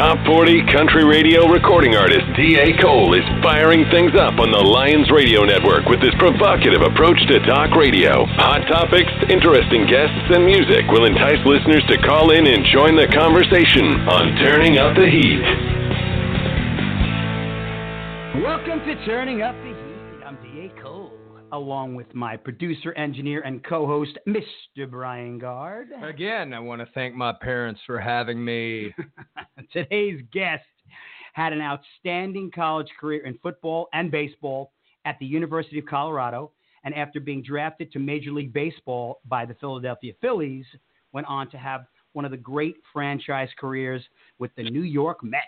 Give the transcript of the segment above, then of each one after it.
Top 40 country radio recording artist D.A. Cole is firing things up on the Lions Radio Network with his provocative approach to talk radio. Hot topics, interesting guests, and music will entice listeners to call in and join the conversation on Turning Up the Heat. Welcome to Turning Up the along with my producer, engineer, and co host, Mr. Brian Gard. Again, I want to thank my parents for having me. Today's guest had an outstanding college career in football and baseball at the University of Colorado, and after being drafted to Major League Baseball by the Philadelphia Phillies, went on to have one of the great franchise careers with the New York Mets.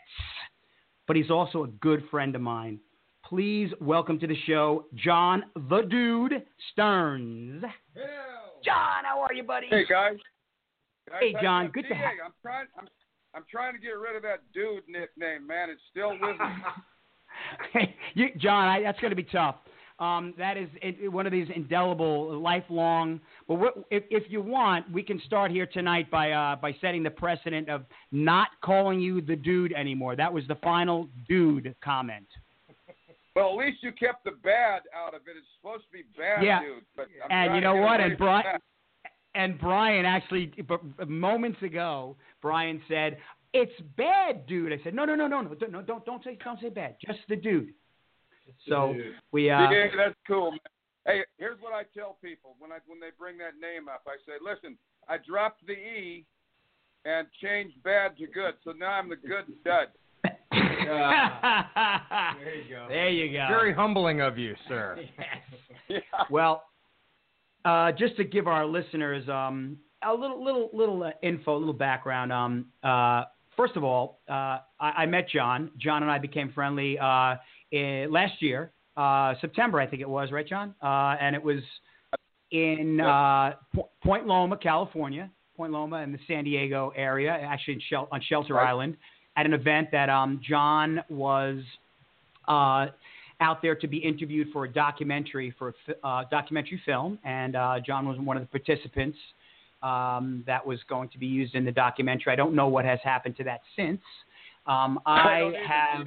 But he's also a good friend of mine. Please welcome to the show, John the Dude Stearns. John, how are you, buddy? Hey guys. Guys, Hey, John, good to DA, ha- I'm trying. I'm, I'm trying to get rid of that dude nickname, man. It's still with me. you, John, I, that's going to be tough. Um, that is it, it- one of these indelible, lifelong. But what, if, if you want, we can start here tonight by uh, by setting the precedent of not calling you the dude anymore. That was the final dude comment. Well, at least you kept the bad out of it. It's supposed to be bad, Yeah. dude. But I'm And you know what? And Brian, that. and Brian actually, moments ago, Brian said it's bad, dude. I said no, no, no, no, no, don't- no, don't don't say don't say bad, just the dude. So we uh, DA, that's cool, man. Hey, here's what I tell people when I when they bring that name up. I say, listen, I dropped the E and changed bad to good, so now I'm the good dud. There you go. There you go. Very humbling of you, sir. Yeah. Well, uh, just to give our listeners um, a little, little, little uh, info, a little background. Um, uh, first of all, uh, I, I met John. John and I became friendly uh, in, last year, uh, September, I think it was, right, John? Uh, and it was in uh, Po- Point Loma, California. Point Loma in the San Diego area, actually in Shel- on Shelter Right. Island, at an event that um, John was uh, out there to be interviewed for a documentary for a fi- uh, documentary film, and uh, John was one of the participants um, that was going to be used in the documentary. I don't know what has happened to that since. Um, I don't have,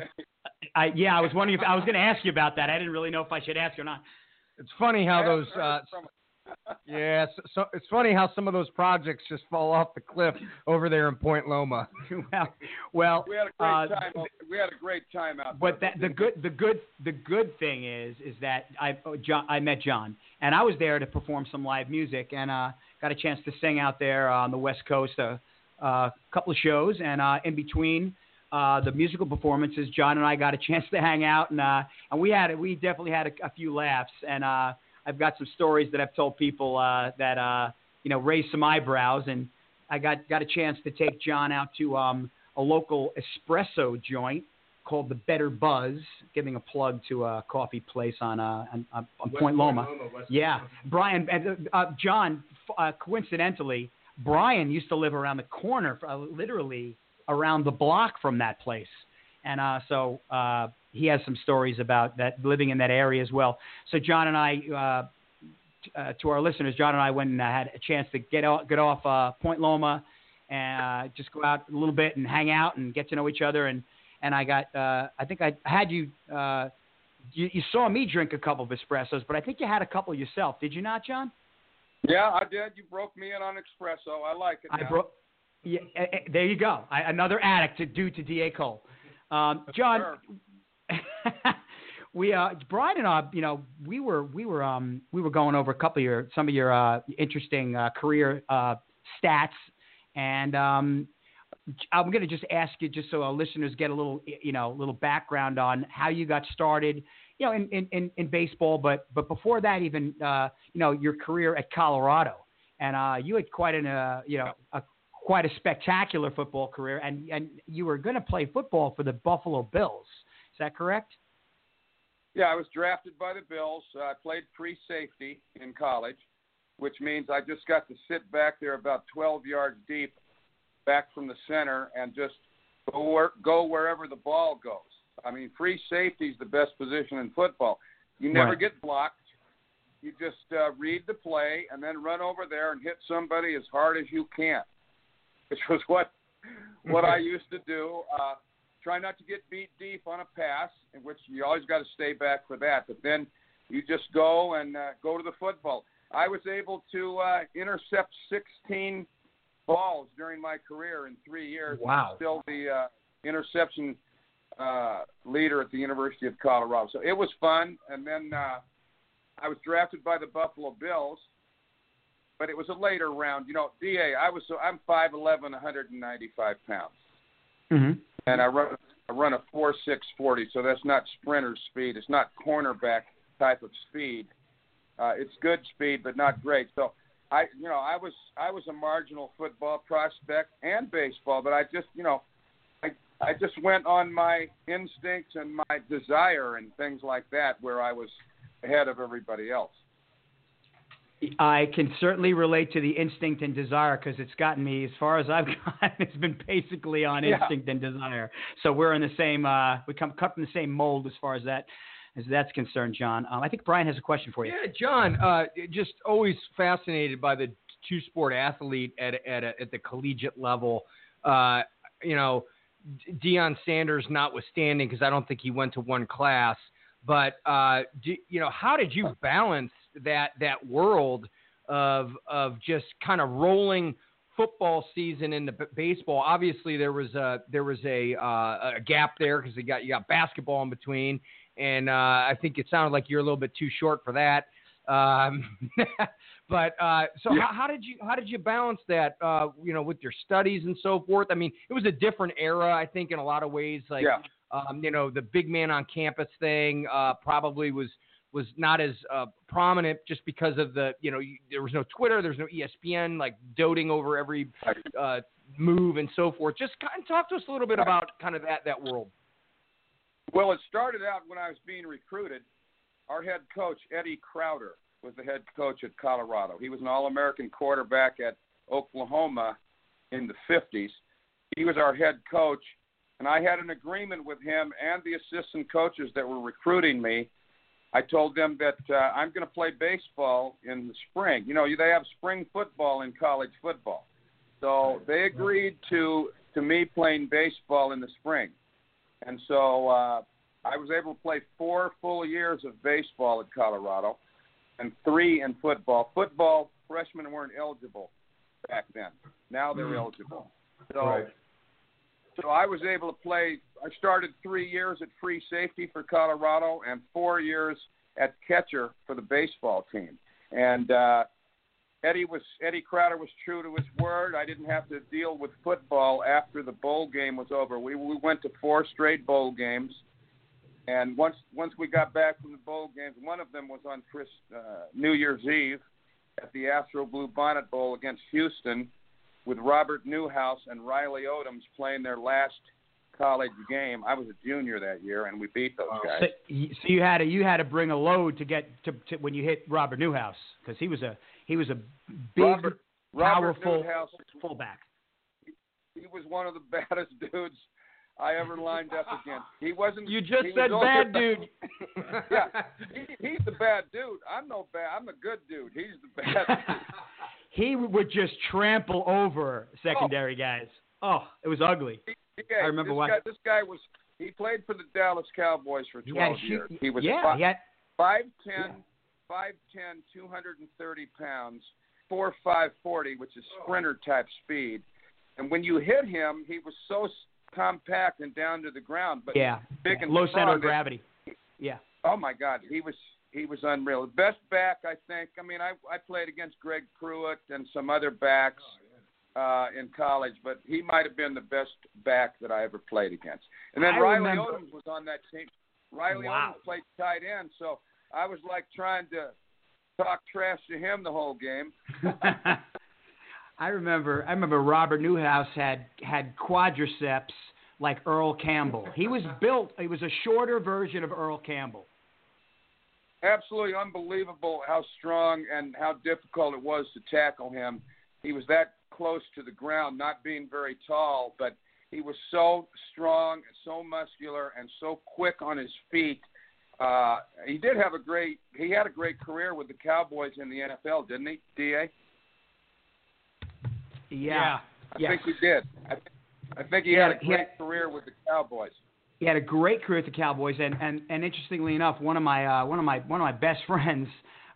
I, yeah, I was wondering if I was going to ask you about that. I didn't really know if I should ask or not. It's funny how those. Uh, heard from it. Yeah, so, so it's funny how some of those projects just fall off the cliff over there in Point Loma. well, well, We had a great uh, time. We had a great time out But there. that the good the good the good thing is is that I oh, John I met John and I was there to perform some live music and uh, got a chance to sing out there on the West Coast a uh, uh, couple of shows and uh, in between uh, the musical performances John and I got a chance to hang out and uh, and we had we definitely had a, a few laughs and uh, I've got some stories that I've told people uh, that uh, you know raised some eyebrows and I got got a chance to take John out to um, a local espresso joint called the Better Buzz, giving a plug to a coffee place on uh, on, on on Point Loma. Yeah, Brian, and, uh, John. Uh, coincidentally, Brian used to live around the corner, uh, literally around the block from that place, and uh, so uh, he has some stories about that living in that area as well. So John and I. Uh, uh, to our listeners, John and I went and uh, had a chance to get off, get off uh, Point Loma and uh, just go out a little bit and hang out and get to know each other. And and I got, uh, I think I had you, uh, you, you saw me drink a couple of espressos, but I think you had a couple yourself. Did you not, John? Yeah, I did. You broke me in on espresso. I like it. I broke. Yeah, eh, eh, there you go. I, another addict to do to Da Cole. Um, John, Sure. We uh, Brian and I, you know, we were we were um we were going over a couple of your some of your uh, interesting uh, career uh, stats, and um, I'm going to just ask you just so our listeners get a little you know little background on how you got started, you know, in in, in, in baseball, but but before that even uh, you know your career at Colorado, and uh, you had quite an uh, you know a quite a spectacular football career, and and you were going to play football for the Buffalo Bills. Is that correct? Yeah, I was drafted by the Bills. Uh, I played free safety in college, which means I just got to sit back there about 12 yards deep, back from the center, and just go, where, go wherever the ball goes. I mean, free safety is the best position in football. You never Right. get blocked. You just uh, read the play and then run over there and hit somebody as hard as you can, which was what what I used to do. Uh, try not to get beat deep on a pass, in which you always got to stay back for that. But then you just go and uh, go to the football. I was able to uh, intercept 16 balls during my career in three years. Wow. I'm still the uh, interception uh, leader at the University of Colorado. So it was fun. And then uh, I was drafted by the Buffalo Bills, but it was a later round. You know, Da, I was so I'm 5'11", 195 pounds hmm and I run I run a four six forty, so that's not sprinter speed. It's not cornerback type of speed. Uh, it's good speed, but not great. So I, you know, I was I was a marginal football prospect and baseball, but I just, you know, I I just went on my instincts and my desire and things like that, where I was ahead of everybody else. I can certainly relate to the instinct and desire because it's gotten me as far as I've gotten. It's been basically on Yeah. instinct and desire. So we're in the same. Uh, we come cut from the same mold as far as that as that's concerned, John. Um, I think Brian has a question for you. Yeah, John, uh, just always fascinated by the two sport athlete at at, a, at the collegiate level. Uh, you know, Deion Sanders notwithstanding, because I don't think he went to one class. But uh, do, you know, how did you balance that that world of of just kind of rolling football season into b- baseball? Obviously, there was a there was a uh, a gap there because you got you got basketball in between, and uh, I think it sounded like you're a little bit too short for that. Um, but uh, so Yeah. how, how did you how did you balance that? Uh, you know, with your studies and so forth. I mean, it was a different era, I think, in a lot of ways. Like, yeah. um, you know, the big man on campus thing uh, probably was was not as uh, prominent just because of the you know you, there was no Twitter, there's no ESPN like doting over every uh, move and so forth. Just kind of talk to us a little bit about kind of that that world. Well, it started out when I was being recruited. Our head coach, Eddie Crowder, was the head coach at Colorado. He was an All American quarterback at Oklahoma in the 50s. He was our head coach, and I had an agreement with him and the assistant coaches that were recruiting me. I told them that uh, I'm going to play baseball in the spring. You know, they have spring football in college football. So they agreed to to me playing baseball in the spring. And so uh, I was able to play four full years of baseball at Colorado and three in football. Football, freshmen weren't eligible back then. Now they're eligible. So, Right. So I was able to play. I started three years at free safety for Colorado and four years at catcher for the baseball team. And uh, Eddie was Eddie Crowder was true to his word. I didn't have to deal with football after the bowl game was over. We we went to four straight bowl games, and once once we got back from the bowl games, one of them was on Chris uh, New Year's Eve at the Astro Blue Bonnet Bowl against Houston, with Robert Newhouse and Riley Odoms playing their last college game. I was a junior that year, and we beat those guys. So, so you had to you had to bring a load to get to, to when you hit Robert Newhouse because he was a he was a big Robert, Robert powerful Newhouse fullback. he was one of the baddest dudes I ever lined up against. He wasn't. You just said was also bad dude. yeah, he, he's the bad dude. I'm no bad. I'm the good dude. He's the bad. he would just trample over secondary oh. guys. Oh, it was ugly. Yeah, I remember this what- guy. This guy was. He played for the Dallas Cowboys for He had 12 hu- years. He was yeah, fi- he had 5'10", 5'10", 230 pounds, four five forty, which is oh. sprinter type speed. And when you hit him, he was so compact and down to the ground, but yeah big and low strong center of gravity. Yeah. Oh my God, he was he was unreal. The best back, I think. I mean, I I played against Greg Pruitt and some other backs uh, in college, but he might have been the best back that I ever played against. And then I Riley remember- Odoms was on that team. Riley Wow. Odoms played tight end, so I was like trying to talk trash to him the whole game. I remember I remember Robert Newhouse had had quadriceps like Earl Campbell. He was built he was a shorter version of Earl Campbell. Absolutely unbelievable how strong and how difficult it was to tackle him. He was that close to the ground, not being very tall, but he was so strong, so muscular, and so quick on his feet. Uh, he did have a great. He had a great career with the Cowboys in the NFL, didn't he, Da? Yeah. I yes. think he did. I, th- I think he, He had, had- a he great had- career with the Cowboys. He had a great career at the Cowboys, and and, and interestingly enough, one of my uh, one of my one of my best friends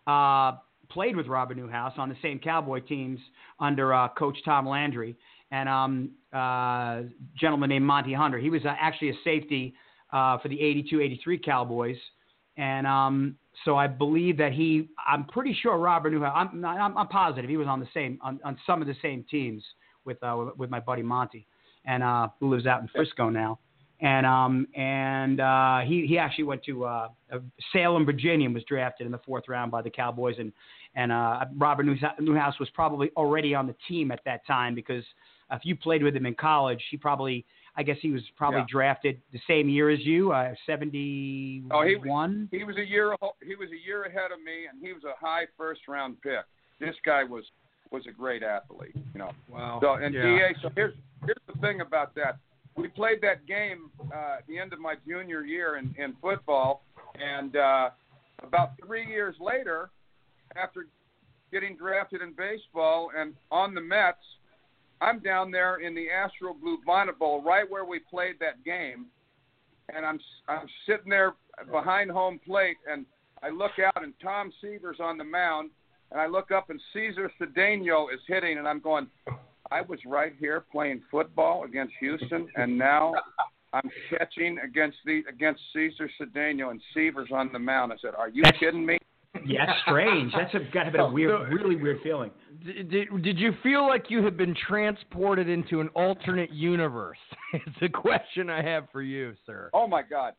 uh, played with Robert Newhouse on the same Cowboy teams under uh, Coach Tom Landry, and um, uh, gentleman named Monty Hunter. He was uh, actually a safety uh, for the 82-83 Cowboys, and um, so I believe that he. I'm pretty sure Robert Newhouse. I'm I'm, I'm positive he was on the same on, on some of the same teams with uh, with my buddy Monty, and uh, who lives out in Frisco now and um and uh he he actually went to uh uh, Salem Virginia and was drafted in the fourth round by the Cowboys and and uh Robert Newhouse Newhouse was probably already on the team at that time because if you played with him in college he probably I guess he was probably Yeah. drafted the same year as you uh 71 Oh, he He was a year he was a year ahead of me, and he was a high first round pick. This guy was was a great athlete, you know. Wow. So and yeah. Da, so here's here's the thing about that. We played that game uh, at the end of my junior year in, in football, and uh, about three years later, after getting drafted in baseball and on the Mets, I'm down there in the Astro Blue Bonnet Bowl, right where we played that game, and I'm I'm sitting there behind home plate, and I look out, and Tom Seaver's on the mound, and I look up, and Cesar Cedeno is hitting, and I'm going, I was right here playing football against Houston, and now I'm catching against the against Cesar Cedeno, and Seaver's on the mound. I said, Are you That's- kidding me? yeah that's strange that's a, got to be a weird really weird feeling Did, did, did you feel like you had been transported into an alternate universe? it's a question I have for you, sir. Oh my God.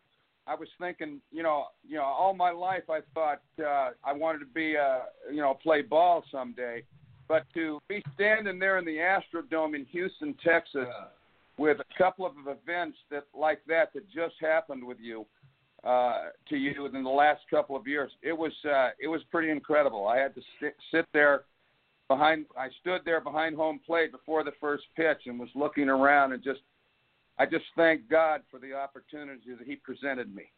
I was thinking, you know, you know, all my life I thought uh, I wanted to be, uh, you know, play ball someday, but to be standing there in the Astrodome in Houston, Texas, with a couple of events that like that that just happened with you, uh, to you in the last couple of years, it was uh, it was pretty incredible. I had to sit, sit there behind. I stood there behind home plate before the first pitch and was looking around and just I just thank God for the opportunity that He presented me.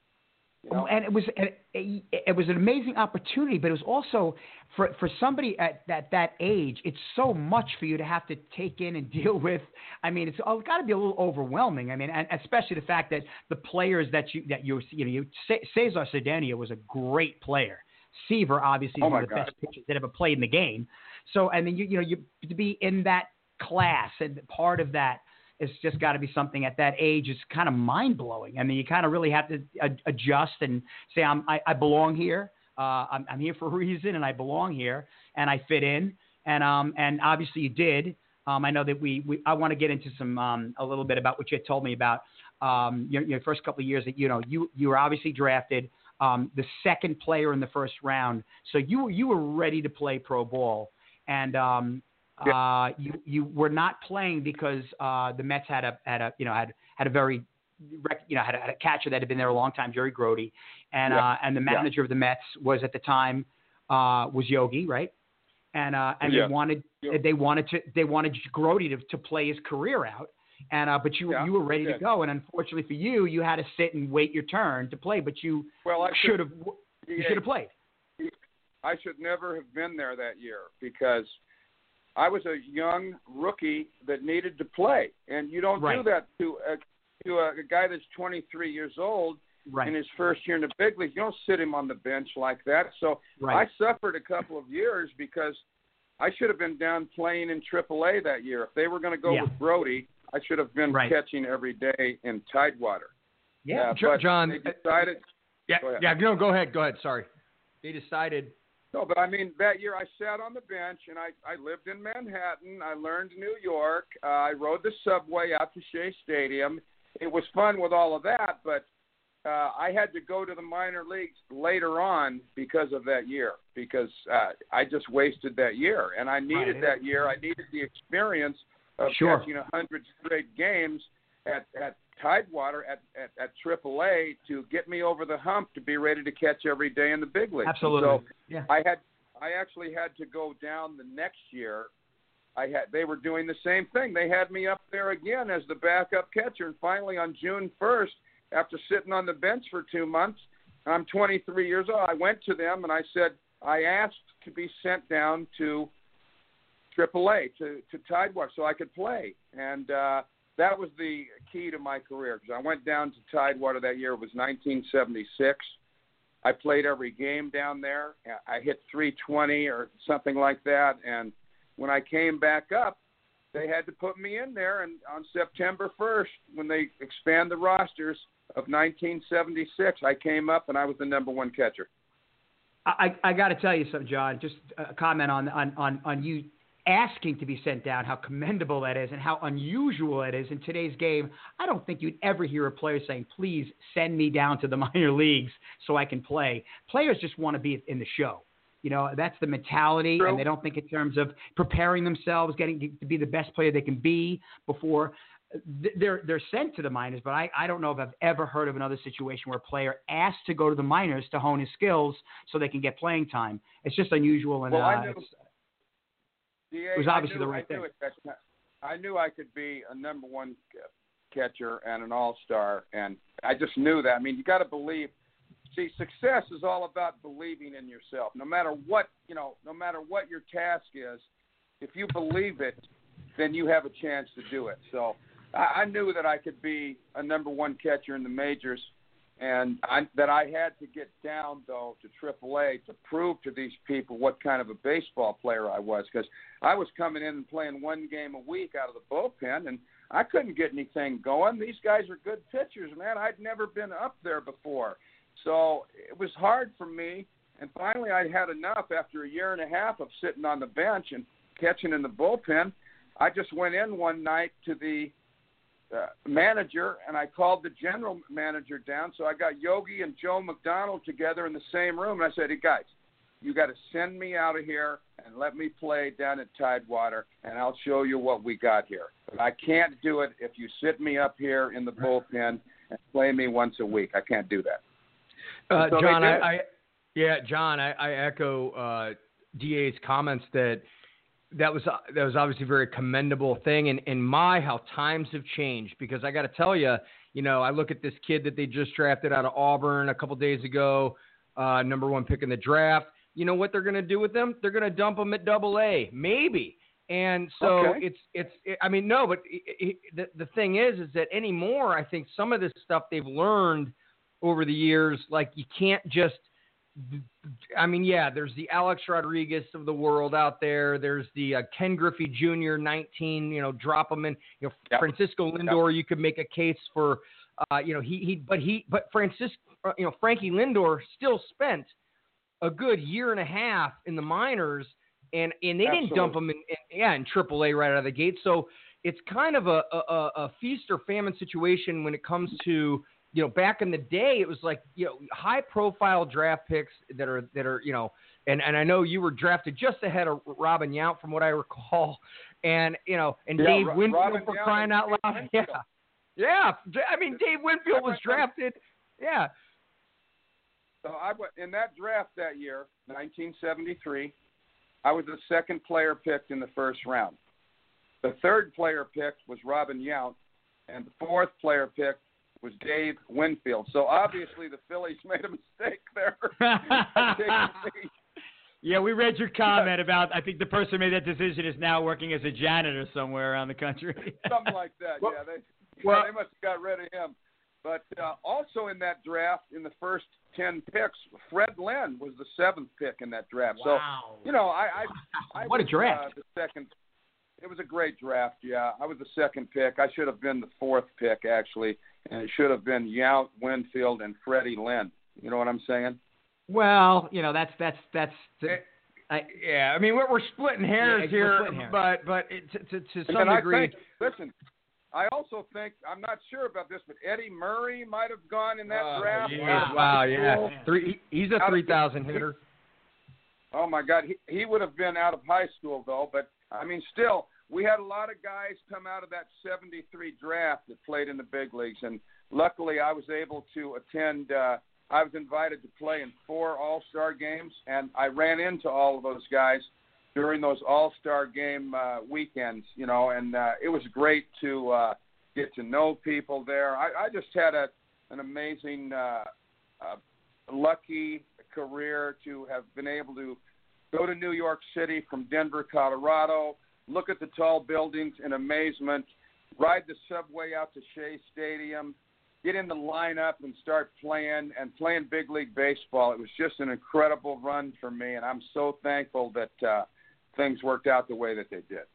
You oh, know? and it was it, it was an amazing opportunity, but it was also for for somebody at that that age, it's so much for you to have to take in and deal with. I mean, it's, oh, it's got to be a little overwhelming. I mean, and especially the fact that the players that you that you you know you Ce- Cesar Cedeno was a great player. Seaver obviously is Oh, one of the God. best pitchers that ever played in the game. So I mean, you you know you to be in that class and part of that it's just got to be something at that age It's kind of mind blowing. I mean, you kind of really have to ad- adjust and say, I'm, I, I belong here. Uh, I'm, I'm here for a reason and I belong here and I fit in. And, um, and obviously you did. Um, I know that we, we I want to get into some, um, a little bit about what you had told me about, um, your, your first couple of years that, you know, you, you were obviously drafted, um, the second player in the first round. So you, you were ready to play pro ball. And, um, uh, you you were not playing because uh, the Mets had a had a you know had had a very rec- you know had a, had a catcher that had been there a long time, Jerry Grote, and Yeah. uh, and the Yeah. manager of the Mets was at the time uh, was Yogi, right? And uh, and Yeah. they wanted Yeah. they wanted to they wanted Grote to, to play his career out, and uh, but you Yeah, you were ready to go, and unfortunately for you, you had to sit and wait your turn to play, but you Well, I should have you Yeah, should have played. I should never have been there that year because I was a young rookie that needed to play, and you don't do that to a to a, a guy that's 23 years old Right. in his first year in the big leagues. You don't sit him on the bench like that. So Right. I suffered a couple of years because I should have been down playing in AAA that year. If they were going to go Yeah. with Grote, I should have been Right. catching every day in Tidewater. yeah. But John, they uh, decided. Yeah, yeah. No, go ahead. Go ahead. Sorry. They decided. No, but I mean that year I sat on the bench and I I lived in Manhattan. I learned New York. Uh, I rode the subway out to Shea Stadium. It was fun with all of that, but uh, I had to go to the minor leagues later on because of that year. Because uh, I just wasted that year, and I needed Right. that year. I needed the experience of Sure. catching a hundred straight games at at Tidewater at, at at AAA to get me over the hump to be ready to catch every day in the big leagues. Absolutely. And so yeah. I had I actually had to go down the next year. I had they were doing the same thing. They had me up there again as the backup catcher, and finally on June 1st, after sitting on the bench for two months, I'm 23 years old. I went to them and I said I asked to be sent down to AAA to to Tidewater so I could play, and uh, that was the key to my career because I went down to Tidewater that year. It was 1976. I played every game down there. I hit 320 or something like that, and when I came back up, they had to put me in there. And on September 1st, when they expand the rosters of 1976, I came up and I was the number one catcher. I, I got to tell you something, John. Just a comment on, on, on, on you asking to be sent down, how commendable that is, and how unusual it is in today's game. I don't think you'd ever hear a player saying, please send me down to the minor leagues so I can play. Players just want to be in the show. You know, that's the mentality, True. and they don't think in terms of preparing themselves, getting to be the best player they can be before they're they're sent to the minors. But I, I don't know if I've ever heard of another situation where a player asked to go to the minors to hone his skills so they can get playing time. It's just unusual, and Well, uh, it's- DA, It was obviously knew, the right I knew thing. It, I knew I could be a number one catcher and an all star, and I just knew that. I mean, you got to believe. See, success is all about believing in yourself. No matter what you know, no matter what your task is, if you believe it, then you have a chance to do it. So I, I knew that I could be a number one catcher in the majors, and I, that I had to get down though to AAA to prove to these people what kind of a baseball player I was, because I was coming in and playing one game a week out of the bullpen, and I couldn't get anything going. These guys are good pitchers, man. I'd never been up there before, so it was hard for me. And finally, I had enough after a year and a half of sitting on the bench and catching in the bullpen. I just went in one night to the uh, manager and I called the general manager down. So I got Yogi and Joe McDonald together in the same room, and I said, "Hey guys, you got to send me out of here and let me play down at Tidewater, and I'll show you what we got here. But I can't do it if you sit me up here in the bullpen and play me once a week. I can't do that." Uh, So John, I. I yeah, John, I, I echo uh, Da's comments that that was that was obviously a very commendable thing, and and my how times have changed because I got to tell you, you know, I look at this kid that they just drafted out of Auburn a couple days ago, uh, number one pick in the draft. You know what they're going to do with them? They're going to dump them at Double A, maybe. And so Okay. it's it's it, I mean no, but it, it, the the thing is is that anymore I think some of this stuff they've learned over the years like you can't just I mean, yeah, there's the Alex Rodriguez of the world out there. There's the uh, Ken Griffey Jr. 19, you know, drop him in. You know, Yep. Francisco Lindor. You could make a case for, uh, you know, he he, but he, but Francis, uh, you know, Frankie Lindor still spent a good year and a half in the minors, and and they didn't dump him in, in yeah in AAA right out of the gate. So it's kind of a, a a feast or famine situation when it comes to you know, back in the day, it was like you know, high profile draft picks that are that are you know, and and I know you were drafted just ahead of Robin Yount from what I recall, and you know, and Yeah, Dave Ro- Winfield Robin for Yount crying out loud, yeah, yeah. I mean, Dave Winfield was drafted, yeah. So I went in that draft that year, 1973. I was the second player picked in the first round. The third player picked was Robin Yount, and the fourth player picked was Dave Winfield. So obviously the Phillies made a mistake there. by taking me. Yeah, we read your comment about. I think the person who made that decision is now working as a janitor somewhere around the country. something like that. Well- yeah, they well- yeah, they must have got rid of him. But uh, also in that draft, in the first ten picks, Fred Lynn was the seventh pick in that draft. So you know, I I, I What a draft. Uh, the second. It was a great draft. Yeah, I was the second pick. I should have been the fourth pick actually, and it should have been Yount, Winfield, and Freddie Lynn. You know what I'm saying? Well, you know that's that's that's. Eh, I, Yeah, I mean we're, we're splitting hairs we're here, splitting hairs. but but it, to, to, to And some I degree, think, listen, I also think I'm not sure about this, but Eddie Murray might have gone in that Oh, draft. geez, Wow. yeah, three. He's a three thousand hitter. Oh my God, he he would have been out of high school though. But I mean, still, we had a lot of guys come out of that 73 draft that played in the big leagues. And luckily, I was able to attend. Uh, I was invited to play in four All Star games, and I ran into all of those guys during those All Star game uh, weekends. You know, and uh, it was great to uh, get to know people there. I, I just had a an amazing, uh, uh, lucky career to have been able to go to New York City from Denver, Colorado, look at the tall buildings in amazement, ride the subway out to Shea Stadium, get in the lineup and start playing and playing big league baseball. It was just an incredible run for me, and I'm so thankful that uh, things worked out the way that they did.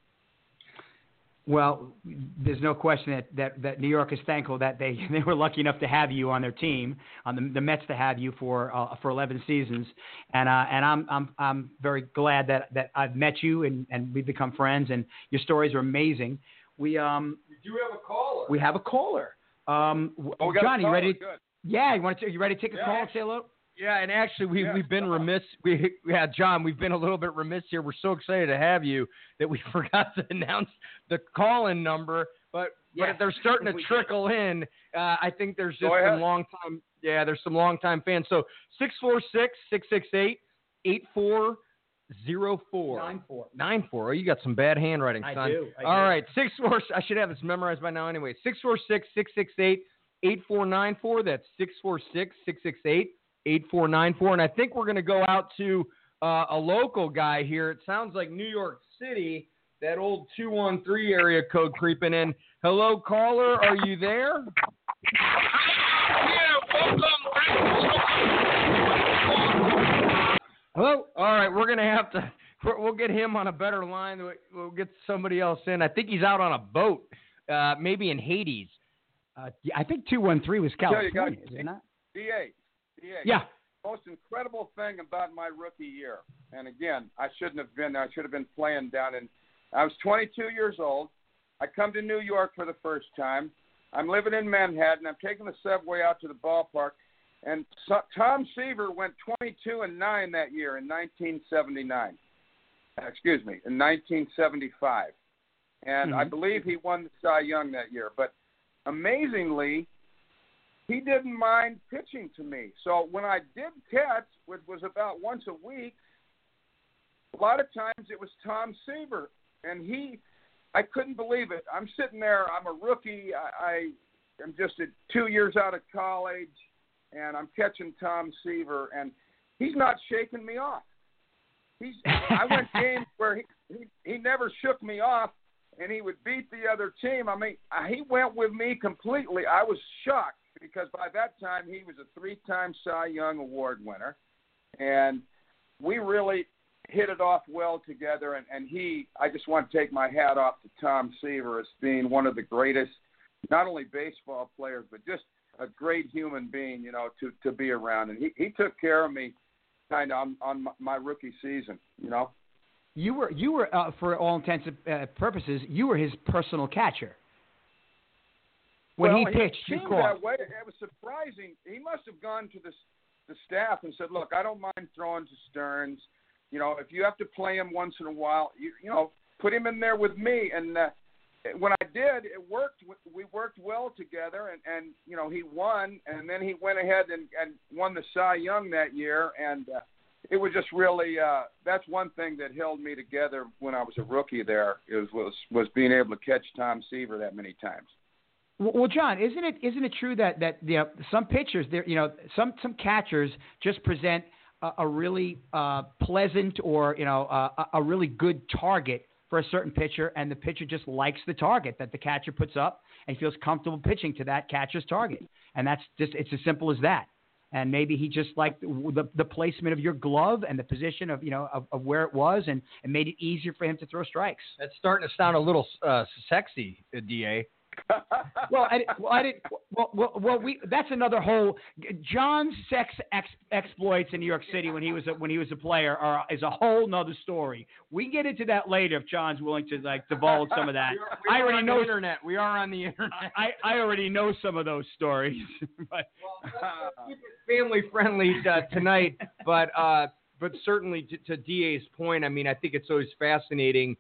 Well, there's no question that, that, that New York is thankful that they, they were lucky enough to have you on their team, on the, the Mets to have you for uh, for 11 seasons, and uh, and I'm I'm I'm very glad that, that I've met you and, and we've become friends, and your stories are amazing. We um we do have a caller. We have a caller. Um, oh, John, you ready? Good. Yeah, you want to? You ready to take a yeah, call and say hello? Yeah, and actually, we, Yeah, we've been on. remiss. We, yeah, John, we've been a little bit remiss here. We're so excited to have you that we forgot to announce the call-in number. But Yes, but they're starting to trickle in. Uh, I think there's just Go some long time. Yeah, there's some long time fans. So six four six six six eight eight four zero four Nine four. nine four. Oh, you got some bad handwriting, I son. do. I All do. right, six four. I should have this memorized by now anyway. Six four six six six eight eight four nine four. That's six four six six six eight eight four nine four. And I think we're going to go out to uh, a local guy here. It sounds like New York City. That old two one three area code creeping in. Hello, caller. Are you there? Hello. All right, we're gonna have to. We'll get him on a better line. We- We'll get somebody else in. I think he's out on a boat, uh, maybe in Hades. Uh, I think two one three was California, is it not? DA, DA. Yeah. most incredible thing about my rookie year, and again, I shouldn't have been there. I should have been playing down in. I was 22 years old. I come to New York for the first time. I'm living in Manhattan. I'm taking the subway out to the ballpark, and so, Tom Seaver went 22 and nine that year in 1979. Excuse me, in 1975, and I Mhm. believe he won the Cy Young that year. But amazingly, he didn't mind pitching to me. So when I did catch, which was about once a week, a lot of times it was Tom Seaver, and he, I couldn't believe it. I'm sitting there, I'm a rookie, I, I am just a, two years out of college, and I'm catching Tom Seaver, and he's not shaking me off. He's, I went games where he, he he never shook me off, and he would beat the other team. I mean, he went with me completely. I was shocked because by that time he was a three-time Cy Young Award winner, and we really hit it off well together. And, and he, I just want to take my hat off to Tom Seaver as being one of the greatest, not only baseball players, but just a great human being, you know, to to be around. And he he took care of me kind of on, on my, rookie season, you know. You were you were uh, for all intents and uh, purposes you were his personal catcher. When well, he pitched, it seemed that way. It was surprising. He must have gone to the the staff and said, "Look, I don't mind throwing to Stearns. You know, if you have to play him once in a while, you you know, put him in there with me." And uh, when I did, it worked. We worked well together, and and you know, he won, and then he went ahead and and won the Cy Young that year, and. Uh, it was just really uh that's one thing that held me together when I was a rookie there is was was being able to catch Tom Seaver that many times. Well, John, isn't it isn't it true that that you know some pitchers, there, you know, some some catchers just present a, a really uh, pleasant or you know uh, a, a really good target for a certain pitcher, and the pitcher just likes the target that the catcher puts up and feels comfortable pitching to that catcher's target, and that's just it's as simple as that. And maybe he just liked the the placement of your glove and the position of you know of, of where it was, and it made it easier for him to throw strikes. That's starting to sound a little uh, sexy, Da. Well, I, well, I didn't. Well, well, well, we. That's another whole. John's sex ex, exploits in New York City when he was a, when he was a player are, is a whole nother story. We can get into that later if John's willing to like divulge some of that. We I already know. the internet. We are on the internet. I, I already know some of those stories. but family friendly uh, tonight, but uh, but certainly to, to Da's point, I mean, I think it's always fascinating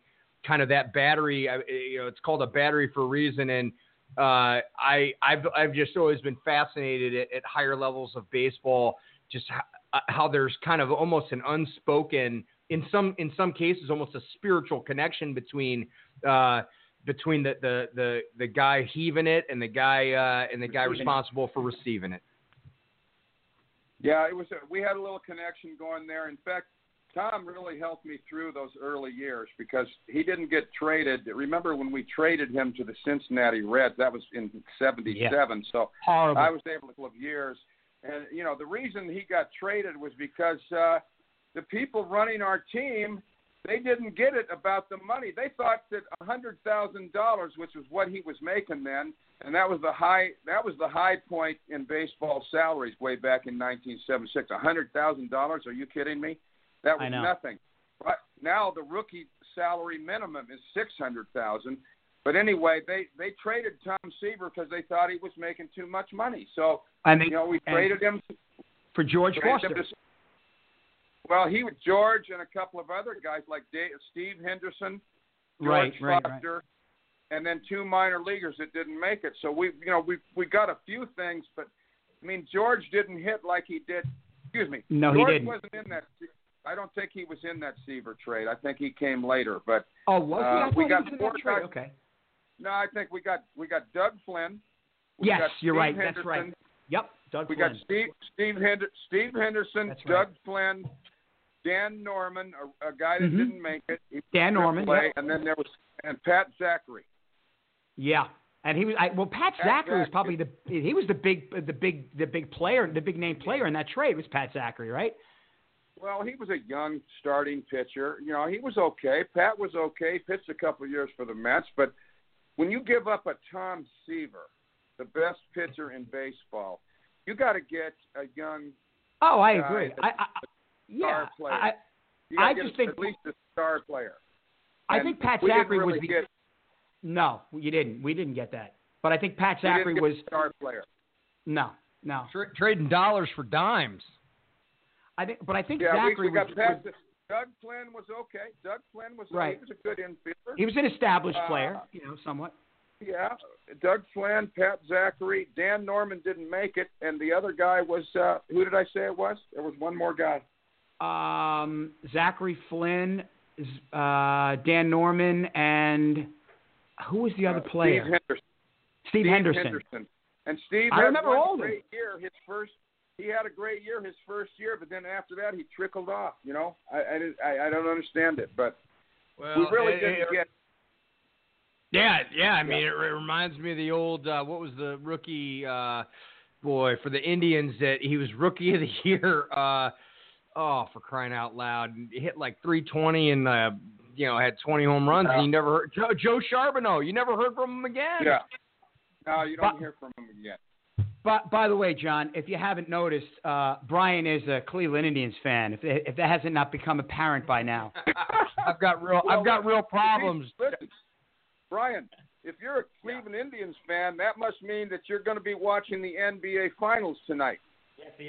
kind of that battery. You know, it's called a battery for a reason, and uh, I I've I've just always been fascinated at, at higher levels of baseball, just how, uh, how there's kind of almost an unspoken, in some in some cases, almost a spiritual connection between. Uh, between the, the, the, the guy heaving it and the guy uh, and the guy responsible for receiving it. Yeah, it was. A, we had a little connection going there. In fact, Tom really helped me through those early years because he didn't get traded. Remember when we traded him to the Cincinnati Reds? That was in '77. So Horrible. I was able to couple of years, and you know the reason he got traded was because uh, the people running our team they didn't get it about the money. They thought that a hundred thousand dollars, which was what he was making then, and that was the high that was the high point in baseball salaries way back in 1976. A hundred thousand dollars? Are you kidding me? That was nothing. But now the rookie salary minimum is six hundred thousand. But anyway, they they traded Tom Seaver because they thought he was making too much money. So and they, you know we traded him for George Foster. to- well, he was George and a couple of other guys like Dave, Steve Henderson, George Right, right, right. Foster, and then two minor leaguers that didn't make it. So we, you know, we we got a few things, but I mean, George didn't hit like he did. Excuse me. No, he didn't. wasn't in that. I don't think he was in that Seaver trade. I think he came later. But Oh, was he? Uh, we he got in four guys- Okay. no, I think we got we got Doug Flynn. We Yes, you're right. That's right. Yep. Doug We Flynn. got Steve Steve Hender, Steve Henderson, right. Doug Flynn, Dan Norman, a, a guy that Mhm. didn't make it. He Dan Norman, play, yep. and then there was and Pat Zachry. Yeah. And he was I, well. Pat Pat Zachry was probably the he was the big the big the big player the big name player in that trade was Pat Zachry right? Well, he was a young starting pitcher. You know, he was okay. Pat was okay. He pitched a couple of years for the Mets, but when you give up a Tom Seaver, the best pitcher in baseball, you got to get a young Oh, I agree. I, I yeah. player. I I just think- at least a star player. I And think Pat we didn't Zachry was really the get, no you didn't we didn't get that but I think Pat Zachry was a star player. no no Tra- trading dollars for dimes. I think but I think Yeah, we, Zachry we got was, was Doug Flynn was okay. Doug Flynn was Right. he was a good infielder. he was an established Uh, player you know somewhat Yeah, Doug Flynn, Pat Zachry, Dan Norman didn't make it, and the other guy was uh, who did I say it was? There was one more guy. um, Zachry Flynn, uh, Dan Norman, and who was the other Uh, player? Steve Henderson. Steve, Henderson. And Steve I remember all of them. year. His first, he had a great year his first year, but then after that he trickled off. You know, I I, I, I don't understand it, but Well, we really it- didn't it- get. Yeah, yeah. I mean, it, it reminds me of the old. Uh, what was the rookie? Uh, boy, for the Indians, that he was rookie of the year. Uh, oh, for crying out loud! He hit like 320 and uh, you know had 20 home runs. And you never heard Joe, Joe Charboneau. You never heard from him again. Yeah. No, you don't But- hear from him again. But by the way, John, if you haven't noticed, uh, Brian is a Cleveland Indians fan. If if that hasn't not become apparent by now. I've got real. Well, I've got real problems. Listen, Brian, if you're a Cleveland Indians fan, that must mean that you're going to be watching the NBA Finals tonight.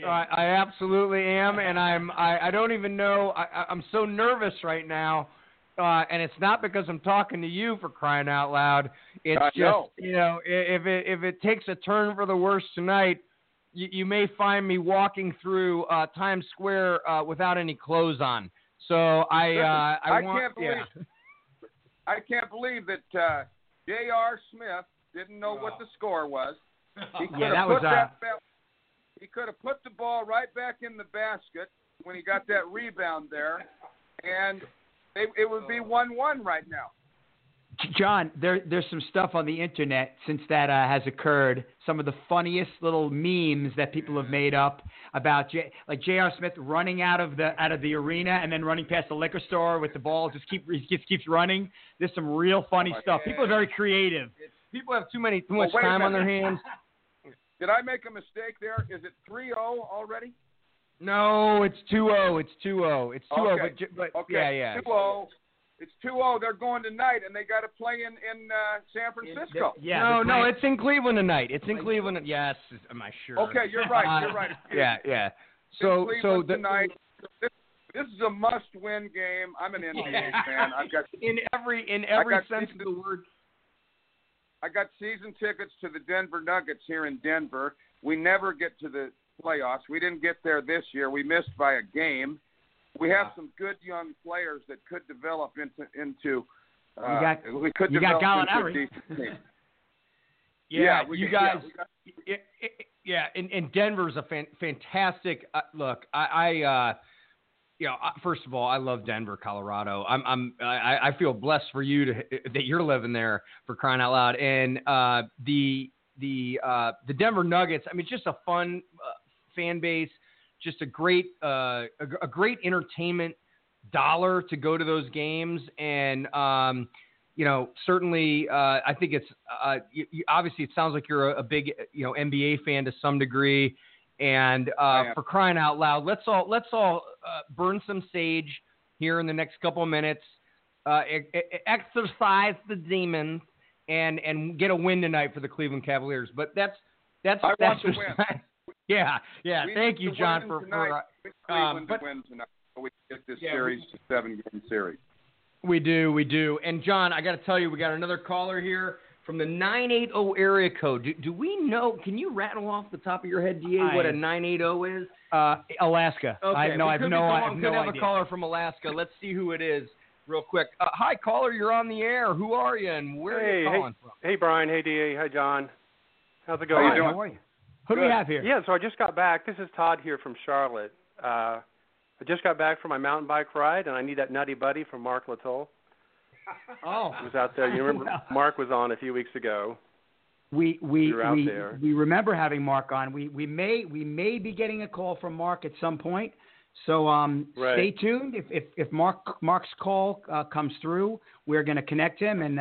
I, I absolutely am, and I'm. I, I don't even know. I, I- I'm so nervous right now, uh, and it's not because I'm talking to you for crying out loud. It's I just know. you know, if it if it takes a turn for the worse tonight, you, you may find me walking through uh, Times Square uh, without any clothes on. So I uh, I, I want can't believe yeah. I can't believe that uh, J.R. Smith didn't know what the score was. He could Yeah, have that put was, uh, that ba- he could have put the ball right back in the basket when he got that rebound there, and it, it would be one-one right now. John, there there's some stuff on the internet since that uh, has occurred. Some of the funniest little memes that people have made up about J, like J.R. Smith running out of the out of the arena and then running past the liquor store with the ball, just keep he just keeps running. There's some real funny Oh, stuff. People are very creative. People have too many too much wait a time on their hands. Did I make a mistake there? Is it 3-0 already? No, it's 2-0. It's 2-0. It's 2-0. Okay. But, but Okay, yeah, yeah. 2-0. It's 2-0. They're going tonight, and they got to play in in uh, San Francisco. Yeah. no, no, it's in Cleveland tonight. It's in Cleveland. Yes, am I sure? Okay, you're right. You're right. Yeah, yeah. In So, so the, tonight. This, this is a must-win game. I'm an NBA fan. I've got in every in every sense season- of the word. I got season tickets to the Denver Nuggets here in Denver. We never get to the playoffs. We didn't get there this year. We missed by a game. We have some good young players that could develop into into. Uh, You got- we could you got develop into a Gallinari. decent team. Yeah, we you could- yeah, guys. got- Yeah, it- yeah, and, and Denver's a fan, fantastic uh, look. I, I uh, you know, first of all, I love Denver, Colorado. I'm, I'm, I, I feel blessed for you to that you're living there for crying out loud. And uh, the the uh, the Denver Nuggets. I mean, it's just a fun uh, fan base, just a great uh, a, a great entertainment dollar to go to those games and. Um, you know, certainly, uh, I think it's uh, you, you, obviously it sounds like you're a, a big, you know, NBA fan to some degree, and uh, for crying out loud, let's all let's all uh, burn some sage here in the next couple of minutes, uh, e- e- exercise the demons, and and get a win tonight for the Cleveland Cavaliers. But that's that's I that's want to win. Yeah, yeah. We Thank you, John, for tonight. for. Uh, We um, but- to win tonight. We get this Yeah, series to seven-game series. We do, we do. And John, I got to tell you, we got another caller here from the 980 area code. Do, do we know? Can you rattle off the top of your head, DA, what a 980 is? Uh, Alaska. Okay, I, no, I have could no, I calling- have could no have idea. a caller from Alaska. Let's see who it is, real quick. Uh, hi, caller. You're on the air. Who are you, and where are Hey, you hey. calling from? Hey, Brian. Hey, Da. Hi, John. How's it How going? you doing? How are you? Who do we have here? Yeah, so I just got back. This is Todd here from Charlotte. Uh, I just got back from my mountain bike ride, and I need that nutty buddy from Mark Littell. Oh, He was out there. You remember Wow. Mark was on a few weeks ago. We we You're out we, there. we remember having Mark on. We we may we may be getting a call from Mark at some point. So um, Right. stay tuned. If if if Mark Mark's call uh, comes through, we're going to connect him, and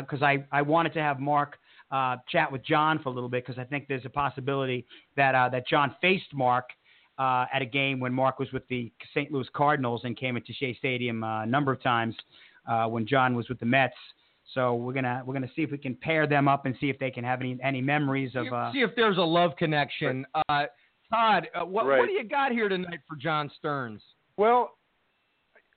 because I I wanted to have Mark uh, chat with John for a little bit because I think there's a possibility that uh, that John faced Mark. Uh, at a game when Mark was with the St. Louis Cardinals and came into Shea Stadium uh, a number of times uh, when John was with the Mets. So we're gonna we're gonna see if we can pair them up and see if they can have any any memories of. Uh, see if there's a love connection. Uh, Todd, uh, what, Right. what do you got here tonight for John Stearns? Well,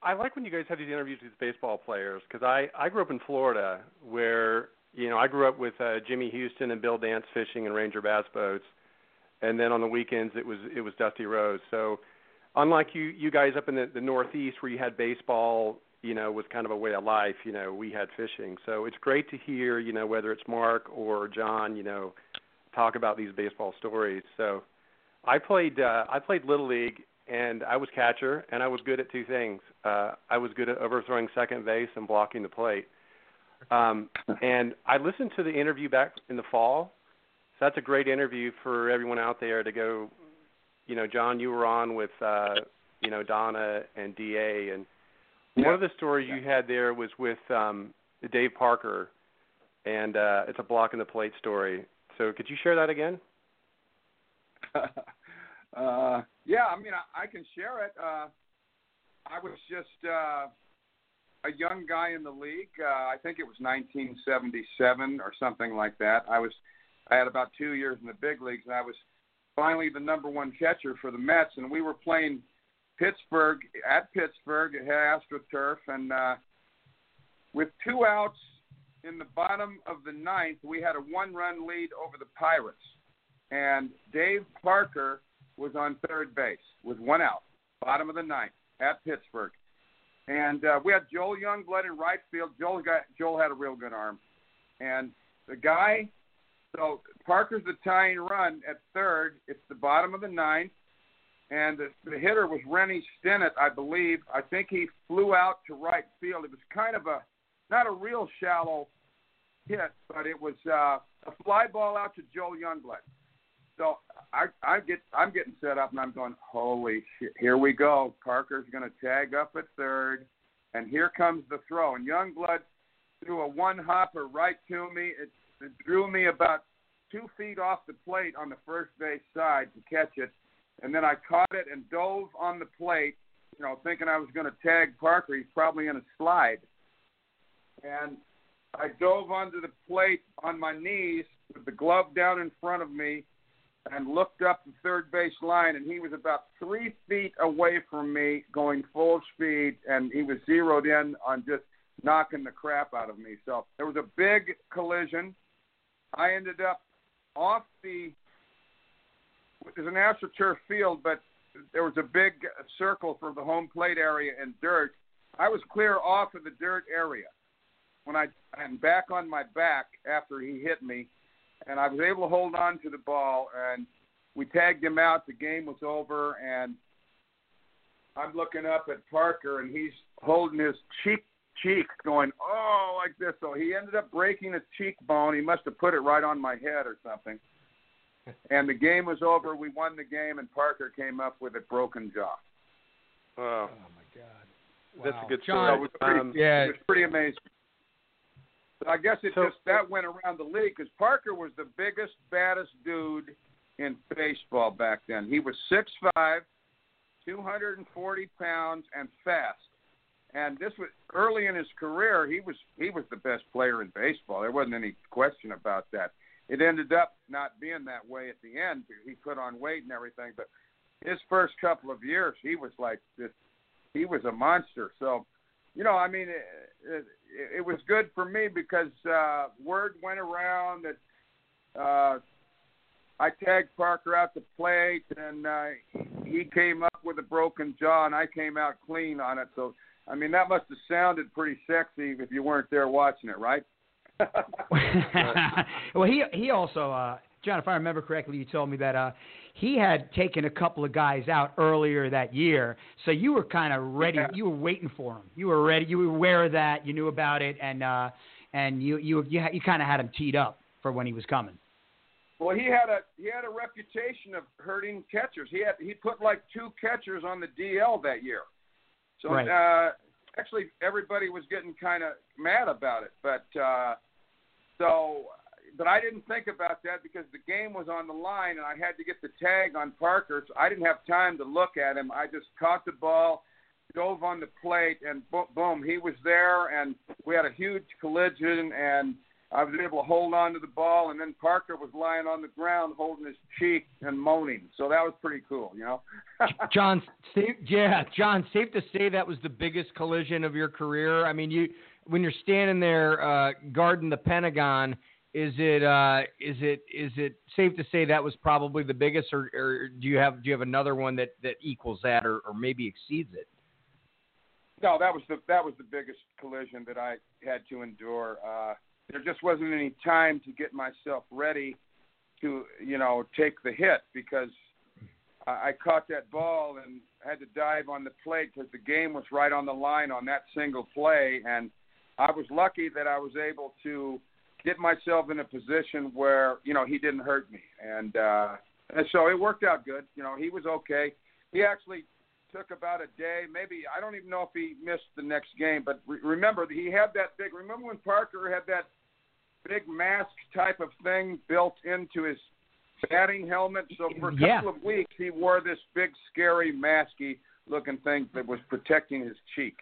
I like when you guys have these interviews with these baseball players because I I grew up in Florida where you know I grew up with uh, Jimmy Houston and Bill Dance fishing and Ranger bass boats, and then on the weekends it was it was Dusty Rhodes. So unlike you you guys up in the, the Northeast where you had baseball, you know, was kind of a way of life. You know, we had fishing. So it's great to hear you know whether it's Mark or John, you know, talk about these baseball stories. So I played uh, I played little league and I was catcher and I was good at two things. Uh, I was good at overthrowing second base and blocking the plate. Um, and I listened to the interview back in the fall. So that's a great interview for everyone out there to go. You know, John, you were on with uh, you know Donna and Da, and Yeah. one of the stories you had there was with um, Dave Parker, and uh, it's a block in the plate story. So could you share that again? uh, yeah, I mean, I, I can share it. Uh, I was just uh, a young guy in the league. Uh, I think it was 1977 or something like that. I was, I had about two years in the big leagues, and I was finally the number one catcher for the Mets. And we were playing Pittsburgh at Pittsburgh at AstroTurf, and uh, with two outs in the bottom of the ninth, we had a one-run lead over the Pirates and Dave Parker was on third base with one out, bottom of the ninth at Pittsburgh. And uh, we had Joel Youngblood in right field. Joel got Joel had a real good arm, and the guy. So Parker's the tying run at third. It's the bottom of the ninth, and the, the hitter was Rennie Stennett, I believe. I think he flew out to right field. It was kind of a not a real shallow hit, but it was uh, a fly ball out to Joel Youngblood. So I I get I'm getting set up and I'm going, holy shit, here we go. Parker's going to tag up at third, and here comes the throw. And Youngblood threw a one hopper right to me. It, it drew me about two feet off the plate on the first base side to catch it, and then I caught it and dove on the plate, you know, thinking I was going to tag Parker. He's probably in a slide, and I dove onto the plate on my knees with the glove down in front of me and looked up the third base line, and he was about three feet away from me, going full speed, and he was zeroed in on just knocking the crap out of me. So there was a big collision. I ended up off the. There's an AstroTurf field, but there was a big circle for the home plate area and dirt. I was clear off of the dirt area when I and back on my back after he hit me, and I was able to hold on to the ball and we tagged him out. The game was over, and I'm looking up at Parker and he's holding his cheek cheek going oh like this. So he ended up breaking his cheekbone. He must have put it right on my head or something. And the game was over. We won the game, and Parker came up with a broken jaw. Wow. Oh my God. That's a good John, story. Was pretty, Um, Yeah. it was pretty amazing. But I guess it So- just that went around the league because Parker was the biggest, baddest dude in baseball back then. He was six five, two hundred and forty pounds, and fast. And this was early in his career. He was he was the best player in baseball. There wasn't any question about that. It ended up not being that way at the end. He put on weight and everything, but his first couple of years, he was like this. He was a monster. So, you know, I mean, it, it, it was good for me because uh, word went around that uh, I tagged Parker out the plate, and uh, he came up with a broken jaw, and I came out clean on it. So, I mean, that must have sounded pretty sexy if you weren't there watching it, right? well, he he also, uh, John, if I remember correctly, you told me that uh, he had taken a couple of guys out earlier that year. So you were kind of ready. Yeah. You were waiting for him. You were ready. You were aware of that. You knew about it, and uh, and you you you, you kind of had him teed up for when he was coming. Well, he had a he had a reputation of hurting catchers. He had he put like two catchers on the DL that year. So Right. uh, actually, everybody was getting kind of mad about it. But uh, so, but I didn't think about that because the game was on the line and I had to get the tag on Parker. So I didn't have time to look at him. I just caught the ball, dove on the plate, and bo- boom, he was there. And we had a huge collision and. I was able to hold on to the ball, and then Parker was lying on the ground holding his cheek and moaning. So that was pretty cool, you know. John, safe, yeah, John, safe to say that was the biggest collision of your career. I mean, you when you're standing there uh, guarding the Pentagon, is it uh, is it is it safe to say that was probably the biggest, or, or do you have do you have another one that that equals that, or, or maybe exceeds it? no, that was the that was the biggest collision that I had to endure. Uh, there just wasn't any time to get myself ready to, you know, take the hit because I, I caught that ball and had to dive on the plate because the game was right on the line on that single play, and I was lucky that I was able to get myself in a position where you know he didn't hurt me, and uh, and so it worked out good. You know, he was okay. He actually took about a day, maybe I don't even know if he missed the next game, but re- remember he had that big. Remember when Parker had that big mask type of thing built into his batting helmet? So for a couple Yeah. of weeks he wore this big, scary, masky looking thing that was protecting his cheek.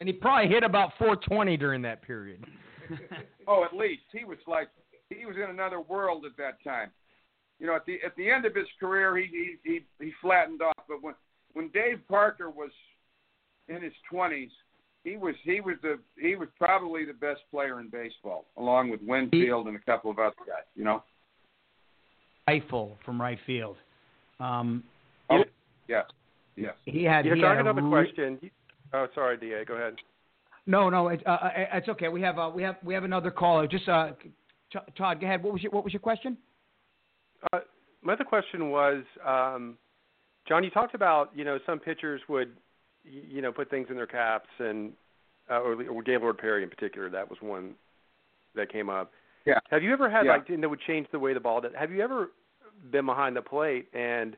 And he probably hit about 420 during that period. Oh, at least he was like he was in another world at that time. You know, at the at the end of his career, he he he, he flattened off. But when when Dave Parker was in his twenties, he was he was the he was probably the best player in baseball, along with Winfield and a couple of other guys. You know. Rifle from right field. Um, Oh, yes, yes. he had. Yeah, he John, I had have a re- question. Oh, sorry, Da. Go ahead. No, no, it, uh, uh, it's okay. We have uh, we have we have another caller. Just uh, T- Todd, go ahead. What was your what was your question? Uh, my other question was, um, John, you talked about you know some pitchers would you know put things in their caps and uh, or, or Gaylord Perry in particular. That was one that came up. Yeah. Have you ever had Yeah. like and that would change the way the ball did? Have you ever been behind the plate and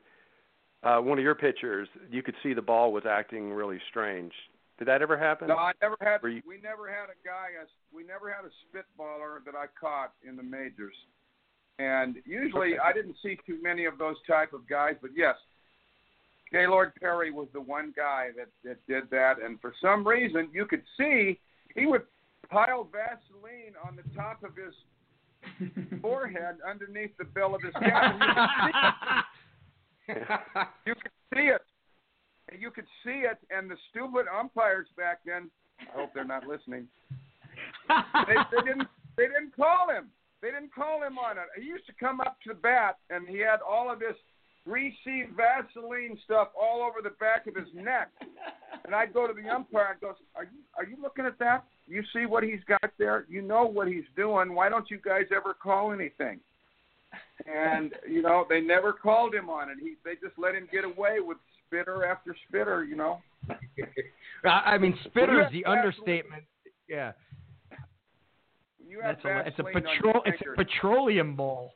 uh, one of your pitchers you could see the ball was acting really strange? Did that ever happen? No, I never had. You- We never had a guy. As, we never had a spitballer that I caught in the majors, and usually Okay. I didn't see too many of those type of guys. But yes, Gaylord Perry was the one guy that that did that, and for some reason you could see he would pile Vaseline on the top of his forehead underneath the bill of his cap. You could see it. You could see it, you could see it and the stupid umpires back then. I hope they're not listening. They, they didn't. They didn't call him. They didn't call him on it. He used to come up to the bat, and he had all of this greasy Vaseline stuff all over the back of his neck. And I'd go to the umpire and goes, "Are you are you looking at that? You see what he's got there? You know what he's doing. Why don't you guys ever call anything?" And you know they never called him on it. He they just let him get away with spitter after spitter. You know. I mean, spitter is the understatement. Yeah. That's a, it's a petrol. It's a petroleum ball.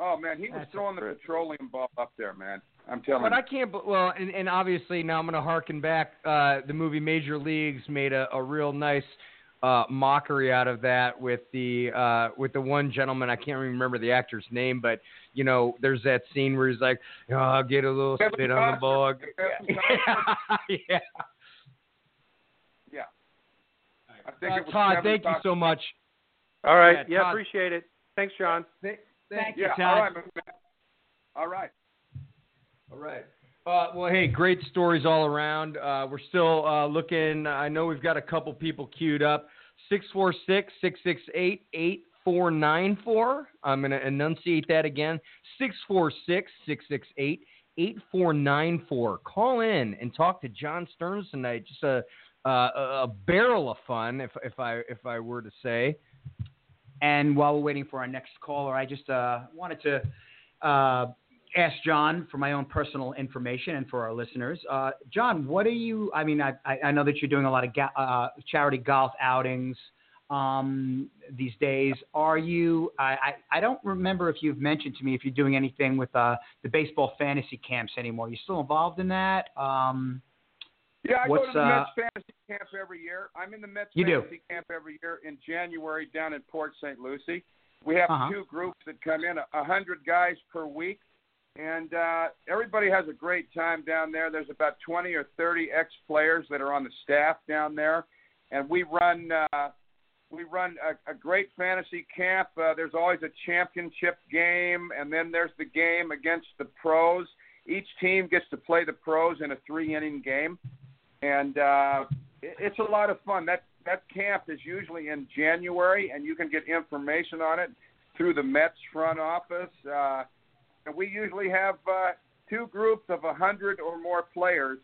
Oh man, he was That's throwing the petroleum ball up there, man. I'm telling you. But you. I can't. Well, and, and obviously now I'm going to harken back. Uh, the movie Major Leagues made a, a real nice uh, mockery out of that with the uh, with the one gentleman. I can't even remember the actor's name, but you know, there's that scene where he's like, oh, "I'll get a little Kevin spit on the Costner. ball." Yeah. yeah. Yeah. I think Uh, it was Todd, Kevin thank you so much. All right. Yeah, Yeah, appreciate it. Thanks, John. Thank Yeah, you, all Todd. right, man. All right. All right. Uh, well, hey, great stories all around. Uh, we're still uh, looking. I know we've got a couple people queued up. 646 668 8494. I'm going to enunciate that again. 646 668 8494. Call in and talk to John Stearns tonight. Just a, uh, a a barrel of fun, if, if, I, if I were to say. And while we're waiting for our next caller, I just uh, wanted to uh, ask John for my own personal information and for our listeners. Uh, John, what are you? I mean, I, I know that you're doing a lot of ga- uh, charity golf outings um, these days. Are you? I, I I don't remember if you've mentioned to me if you're doing anything with uh, the baseball fantasy camps anymore. You still involved in that? Um, Yeah, I go to the uh, Mets fantasy camp every year. I'm in the Mets You do? fantasy camp every year in January down in Port St. Lucie. We have Uh-huh. two groups that come in, a hundred guys per week, and uh, everybody has a great time down there. There's about 20 or 30 ex-players that are on the staff down there, and we run uh, we run a, a great fantasy camp. Uh, there's always a championship game, and then there's the game against the pros. Each team gets to play the pros in a three-inning game, and uh, it, it's a lot of fun. That that camp is usually in January, and you can get information on it through the Mets front office. Uh, and we usually have uh, two groups of a hundred or more players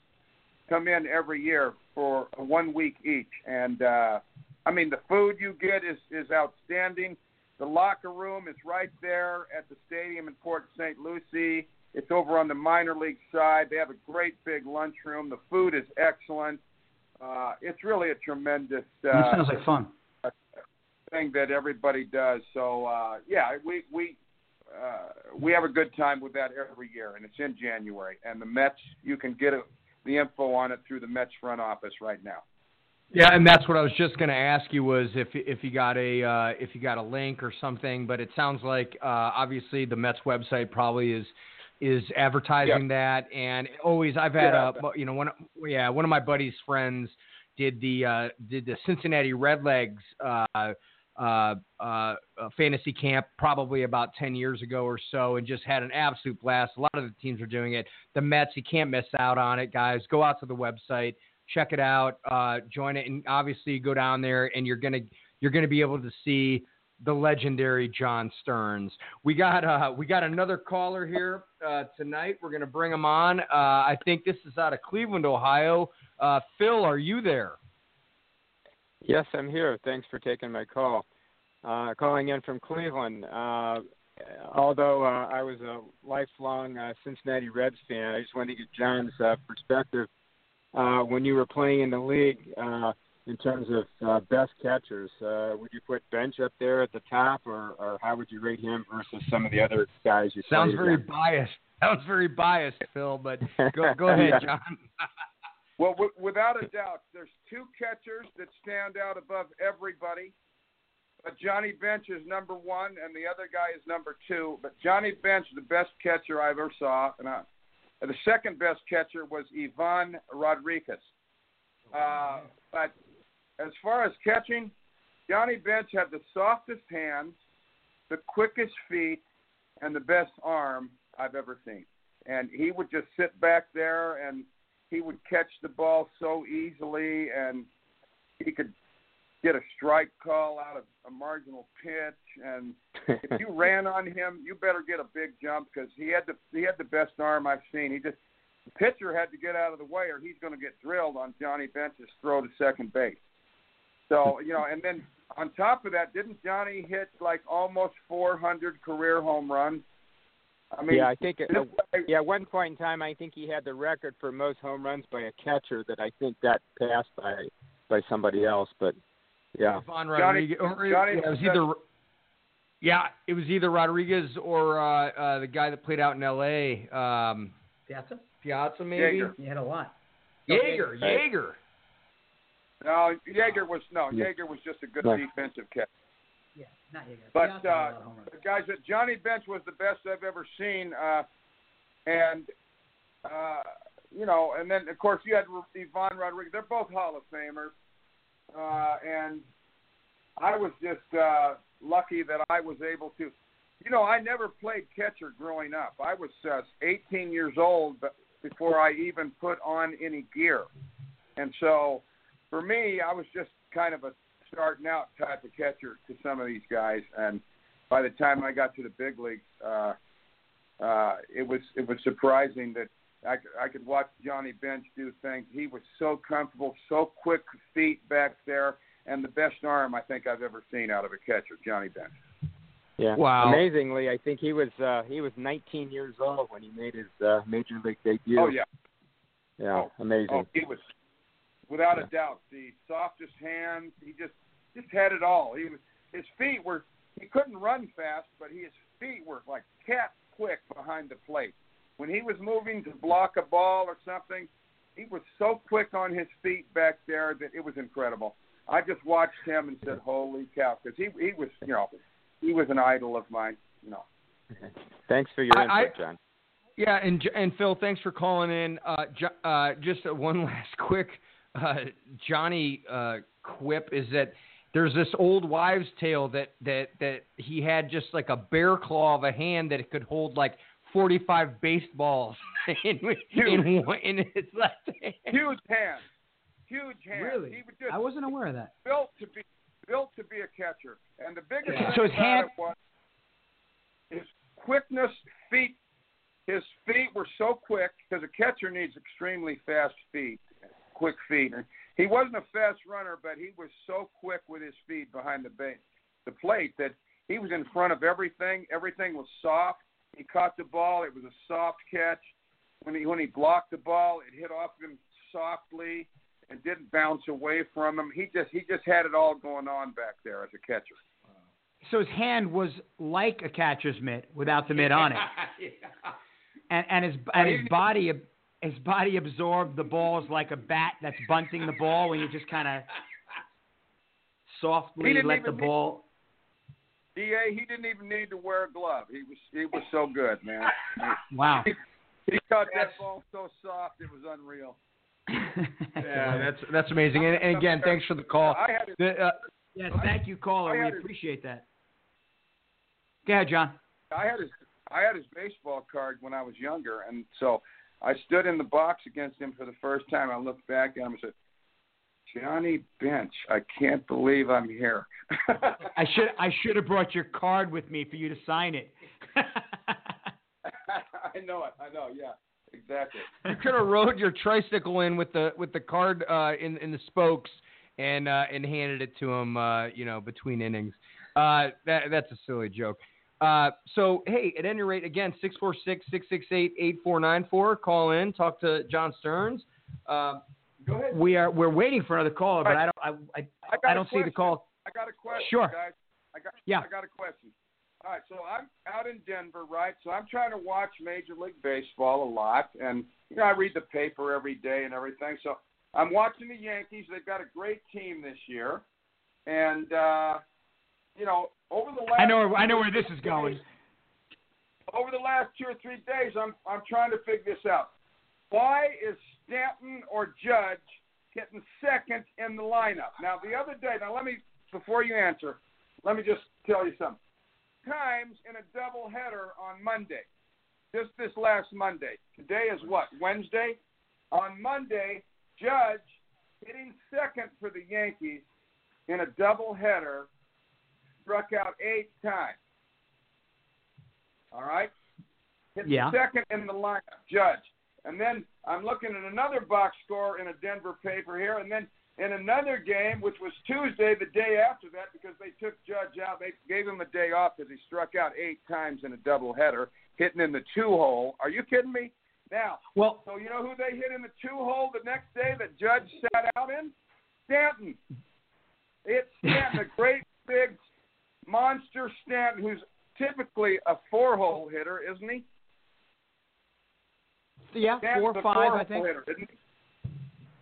come in every year for one week each. And uh, I mean, the food you get is is outstanding. The locker room is right there at the stadium in Port St. Lucie. It's over on the minor league side. They have a great big lunchroom. The food is excellent. Uh, it's really a tremendous that uh, sounds like fun. thing that everybody does. So uh, yeah, we we uh, we have a good time with that every year, and it's in January. And the Mets, you can get a, the info on it through the Mets front office right now. Yeah, and that's what I was just going to ask you was if if you got a uh, if you got a link or something. But it sounds like uh, obviously the Mets website probably is is advertising that, and always I've had Yeah. a you know one yeah one of my buddy's friends did the uh, did the Cincinnati Redlegs uh, uh, uh, fantasy camp probably about ten years ago or so, and just had an absolute blast. A lot of the teams are doing it. The Mets, you can't miss out on it, guys. Go out to the website check it out, uh, join it, and obviously go down there and you're gonna you're gonna be able to see the legendary John Stearns. We got uh, we got another caller here uh, tonight. We're gonna bring him on. Uh, I think this is out of Cleveland, Ohio. Uh, Phil, are you there? Yes, I'm here. Thanks for taking my call. Uh, calling in from Cleveland. Uh, although uh, I was a lifelong uh, Cincinnati Reds fan, I just wanted to get John's uh, perspective uh, when you were playing in the league uh, in terms of uh, best catchers. Uh, would you put Bench up there at the top, or, or how would you rate him versus some of the other guys you Sounds very against? biased. Sounds very biased, Phil. But go go ahead, John. Well, w- without a doubt, there's two catchers that stand out above everybody. But Johnny Bench is number one, and the other guy is number two. But Johnny Bench, the best catcher I ever saw, and I, the second best catcher was Ivan Rodriguez. Uh, but as far as catching, Johnny Bench had the softest hands. the quickest feet and the best arm I've ever seen. And he would just sit back there and he would catch the ball so easily and he could get a strike call out of a marginal pitch and if you ran on him you better get a big jump because he had the he had the best arm I've seen. He just the pitcher had to get out of the way or he's going to get drilled on Johnny Bench's throw to second base. So, you know, and then on top of that, didn't Johnny hit like almost 400 career home runs? I mean, yeah, I think it, uh, yeah, at one point in time, I think he had the record for most home runs by a catcher that I think got passed by by somebody else. But yeah, Von Rodriguez. Johnny, Johnny yeah, it was either yeah, it was either Rodriguez or uh, uh, the guy that played out in L.A. Um, Piazza. Piazza, maybe. Yeager. He had a lot. Jaeger, Yeager. No, Yeager was no. Yeager was just a good defensive catch. Yeah, not Yeager. But uh, guys Johnny Bench was the best I've ever seen, uh, and uh, you know, and then of course you had Ivan Rodriguez. They're both Hall of Famers, uh, and I was just uh, lucky that I was able to. You know, I never played catcher growing up. I was uh, 18 years old before I even put on any gear, and so for me, I was just kind of a starting out type of catcher to some of these guys, and by the time I got to the big leagues, uh, uh, it was it was surprising that I, I could watch Johnny Bench do things. He was so comfortable, so quick feet back there, and the best arm I think I've ever seen out of a catcher, Johnny Bench. Yeah. Wow. Amazingly, I think he was uh, he was 19 years old when he made his uh, major league debut. Oh yeah. Yeah, oh, amazing. Oh, he was without a doubt. The softest hands. He just just had it all. He was his feet were he couldn't run fast, but his feet were like cat quick behind the plate. When he was moving to block a ball or something, he was so quick on his feet back there that it was incredible. I just watched him and said, "Holy cow!" Because he he was you know he was an idol of mine. You know. Thanks for your input, I, John. Yeah, and and Phil, thanks for calling in. Uh, uh, just one last quick uh, Johnny uh, quip is that there's this old wives' tale that that that he had just like a bear claw of a hand that it could hold like 45 baseballs in in, in his left hand. Huge hand, huge hand. Really? He just, I wasn't aware of that. Built to be built to be a catcher, and the biggest yeah. thing so his about hand... it was his quickness, feet. His feet were so quick because a catcher needs extremely fast feet quick feet. And he wasn't a fast runner, but he was so quick with his feet behind the base, the plate that he was in front of everything. Everything was soft. He caught the ball. It was a soft catch. When he when he blocked the ball, it hit off him softly and didn't bounce away from him. He just he just had it all going on back there as a catcher. So his hand was like a catcher's mitt without the mitt on it. yeah. And and his and his body his body absorbed the balls like a bat that's bunting the ball when you just kind of softly let the ball. Da, he didn't even need to wear a glove. He was he was so good, man. Wow. He, he caught that ball so soft it was unreal. yeah, that's that's amazing. And, and again, thanks for the call. I had the, uh, yes, thank you, caller. We his, appreciate that. Go ahead, John. I had his I had his baseball card when I was younger, and so I stood in the box against him for the first time. I looked back at him and said, Johnny Bench, I can't believe I'm here. I should I should have brought your card with me for you to sign it. I know it. I know. Yeah, exactly. You could have rode your tricycle in with the with the card uh, in in the spokes and uh, and handed it to him. Uh, you know, between innings. Uh, that that's a silly joke. Uh, so, hey, at any rate, again, 646 668 8494. Call in, talk to John Stearns. Uh, go ahead. We are, we're waiting for another caller, but I don't, I, I, I, I don't see the call. I got a question, sure. guys. I got, yeah. I got a question. All right, so I'm out in Denver, right? So I'm trying to watch Major League Baseball a lot, and you know I read the paper every day and everything. So I'm watching the Yankees. They've got a great team this year, and uh, you know over the last I know I know where this is going. Days, over the last two or three days, I'm I'm trying to figure this out. Why is Stanton or Judge getting second in the lineup? Now the other day, now let me before you answer, let me just tell you something. times in a doubleheader on Monday. Just this last Monday. Today is what? Wednesday? On Monday, Judge hitting second for the Yankees in a doubleheader struck out eight times. All right? Hit Yeah. second in the lineup, Judge. And then I'm looking at another box score in a Denver paper here, and then in another game, which was Tuesday, the day after that, because they took Judge out, they gave him a day off because he struck out eight times in a doubleheader, hitting in the two hole. Are you kidding me? Now, Well, so you know who they hit in the two hole the next day that Judge sat out in? Stanton. It's Stanton, a great big monster Stanton, who's typically a four hole hitter, isn't he? yeah, Stanton's four or five, I think. Hitter, isn't he?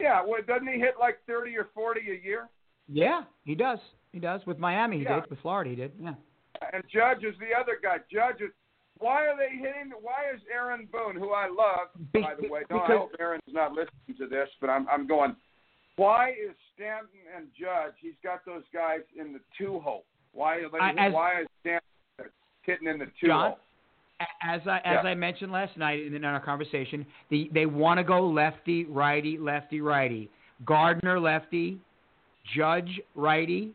Yeah, well, doesn't he hit like thirty or forty a year? Yeah, he does. He does. With Miami, he Yeah. did. With Florida, he did. Yeah. And Judge is the other guy. Judge is. Why are they hitting? Why is Aaron Boone, who I love, by the way? No, I because- hope Aaron's not listening to this, but I'm I'm going. Why is Stanton and Judge? He's got those guys in the two hole. Why? I- as- why is Stanton hitting in the two John? hole? As I as Yeah. I mentioned last night in, in our conversation, the, they want to go lefty, righty, lefty, righty. Gardner lefty, Judge righty,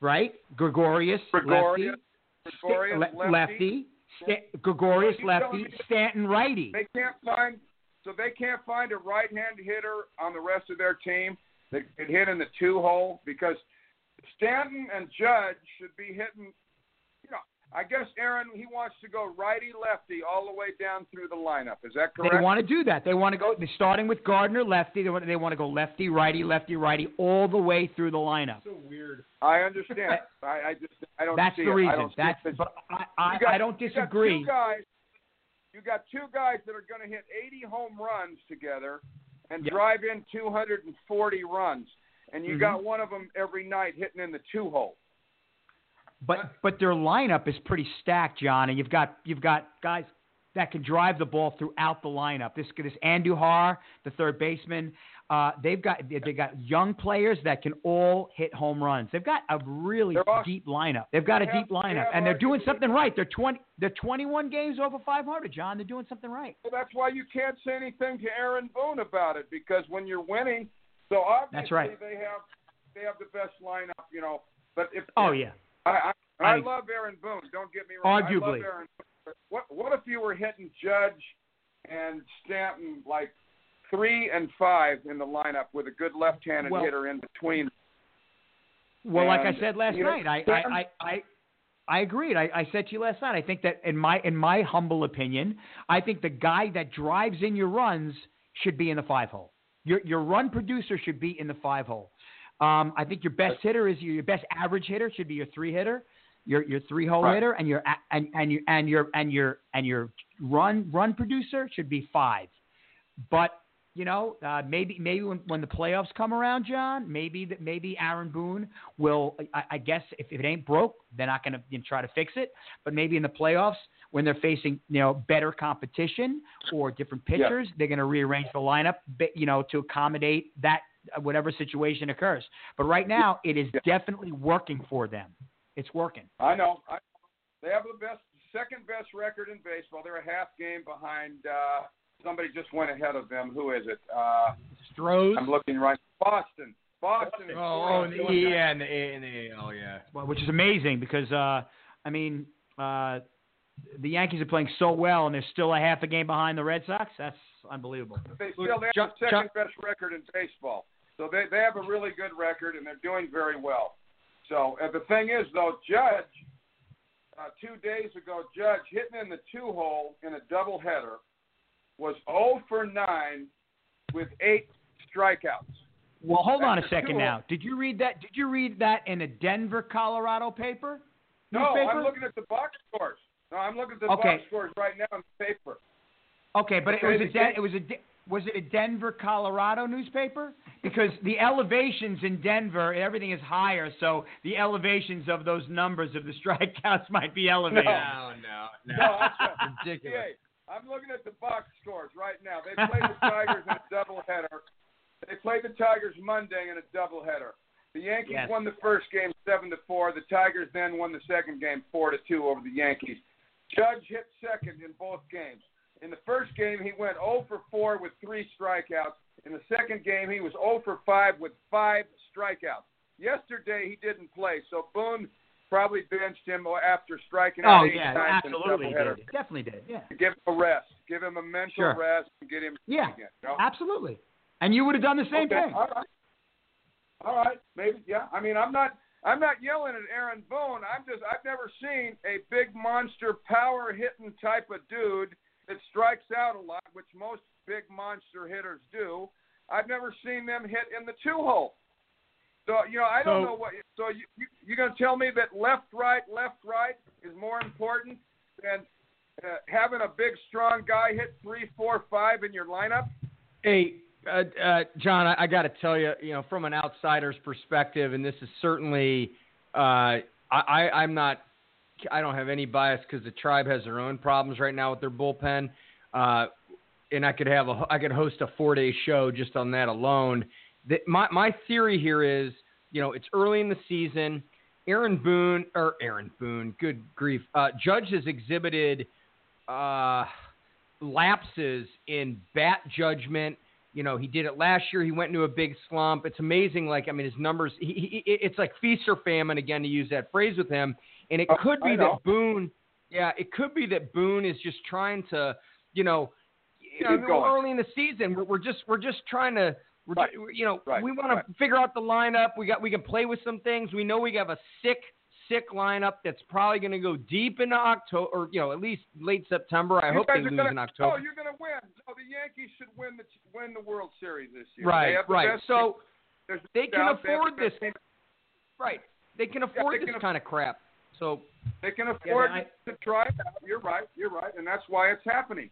right? Gregorius, Gregorius, lefty, Gregorius, Le- lefty. lefty, Gregorius lefty, Stanton righty. They can't find so they can't find a right-hand hitter on the rest of their team that can hit in the two hole because Stanton and Judge should be hitting. You know, I guess Aaron he wants to go righty lefty all the way down through the lineup. Is that correct? They want to do that. They want to go. They're starting with Gardner lefty. They want, they want to go lefty, righty, lefty, righty, all the way through the lineup. So weird. I understand. I, I just I don't That's see the it. I reason. don't That's. it. But I, I, got- I don't you got disagree. two guys. You got two guys that are going to hit 80 home runs together and Yep. drive in 240 runs, and you Mhm. got one of them every night hitting in the two hole. But but their lineup is pretty stacked, John, and you've got you've got guys that can drive the ball throughout the lineup. This this Andujar, the third baseman, uh, they've got they got young players that can all hit home runs. They've got a really They're deep lineup. They've got a They have- deep they lineup, have and they're doing something right. They're twenty they're twenty one games over five hundred, John. They're doing something right. Well, that's why you can't say anything to Aaron Boone about it because when you're winning, so obviously That's right. they have they have the best lineup, you know. But if Oh yeah, I I, I I- love Aaron Boone. Don't get me wrong. Arguably. love Aaron. Boone. What what if you were hitting Judge and Stanton like three and five in the lineup with a good left-handed Well- hitter in between? Well, like I said last you know, night, I, I, I, I, I agreed. I, I said to you last night. I think that in my in my humble opinion, I think the guy that drives in your runs should be in the five hole. Your your run producer should be in the five hole. Um, I think your best hitter is your, your best average hitter should be your three hitter, your your three hole Right. hitter, and your and and your and your and your and your run run producer should be five. But you know, uh, maybe maybe when, when the playoffs come around, John, maybe that maybe Aaron Boone will. I, I guess if, if it ain't broke, they're not going to you know, try to fix it. But maybe in the playoffs, when they're facing you know better competition or different pitchers, they're going to rearrange the lineup, you know, to accommodate that uh, whatever situation occurs. But right now, it is Yeah. definitely working for them. It's working. I know. I, they have the best, second best record in baseball. They're a half game behind. Uh, somebody just went ahead of them. Who is it? Uh, Strohs. I'm looking right. Boston. Boston. Oh, oh, in the, yeah, in the, in the, oh, yeah. Well, which is amazing because uh, I mean uh, the Yankees are playing so well and they're still a half a game behind the Red Sox. That's unbelievable. They still have Chuck- the second Chuck- best record in baseball. So they they have a really good record and they're doing very well. So uh, the thing is though, Judge, uh, two days ago, Judge hitting in the two hole in a doubleheader was 0 for 9 with eight strikeouts. Well, hold on a second now. Did you read that? Did you read that in a Denver, Colorado paper? No, Newspaper? I'm looking at the box scores. No, I'm looking at the Okay. box scores right now in the paper. Okay, but Okay, it was a Den- it was a De- was it a Denver, Colorado newspaper? Because the elevations in Denver, everything is higher, so the elevations of those numbers of the strikeouts might be elevated. No, no, no. No, that's Ridiculous. Hey, I'm looking at the box scores right now. They played the Tigers in a doubleheader. They played the Tigers Monday in a doubleheader. The Yankees Yes. won the first game seven to four. The Tigers then won the second game four to two over the Yankees. Judge hit second in both games. In the first game, he went 0 for 4 with three strikeouts. In the second game, he was 0 for 5 with five strikeouts. Yesterday, he didn't play, so Boone probably benched him after striking out Oh eight yeah, times absolutely in a doubleheader. did. Definitely did. Yeah. Give him a rest. Give him a mental Sure. rest and get him Yeah. again. you know? Absolutely. And you would have done the same okay. thing. All right. All right. Maybe. Yeah. I mean, I'm not. I'm not yelling at Aaron Boone. I'm just. I've never seen a big monster power hitting type of dude that strikes out a lot, which most big monster hitters do. I've never seen them hit in the two hole. So you know, I don't So- know what. So you, you you're gonna tell me that left right left right is more important than uh, having a big strong guy hit three four five in your lineup? Hey, uh, uh, John, I, I got to tell you, you know, from an outsider's perspective, and this is certainly, uh, I, I, I'm not, I don't have any bias because the tribe has their own problems right now with their bullpen, uh, and I could have a, I could host a four day show just on that alone. That my my theory here is, you know, it's early in the season. Aaron Boone or Aaron Boone, good grief, uh, Judge has exhibited. Uh, lapses in bat judgment. You know, he did it last year. He went into a big slump. It's amazing. Like, I mean, his numbers, he, he, it's like feast or famine, again, to use that phrase with him. And it Oh, could be that Boone, yeah, it could be that Boone is just trying to, you know, you know, Keep we're going. early in the season. We're, we're just, we're just trying to, we're, Right. you know, Right. we want to figure out the lineup. We got, we can play with some things. We know we have a sick, sick lineup that's probably going to go deep into October, or you know, at least late September. I You hope they lose gonna, in oh, October. Oh, you're going to win. No, the Yankees should win the win the World Series this year. Right, They right. So team. There's no they can they afford the this. Right. They can afford they this can kind of crap. So They can afford I- to try it out. You're right. You're right, and that's why it's happening.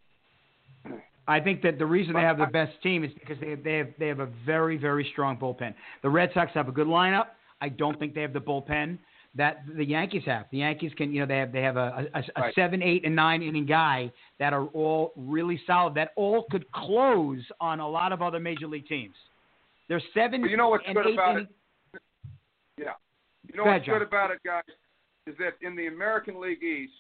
I think that the reason they have the best team is because they they have they have a very very strong bullpen. The Red Sox have a good lineup. I don't think they have the bullpen that the Yankees have. The Yankees can you know they have they have a, a, a Right. seven, eight, and nine inning guy that are all really solid. That all could close on a lot of other major league teams. They're seven But you know what's and good about inning. Yeah. You know what's good about it, guys, is that in the American League East,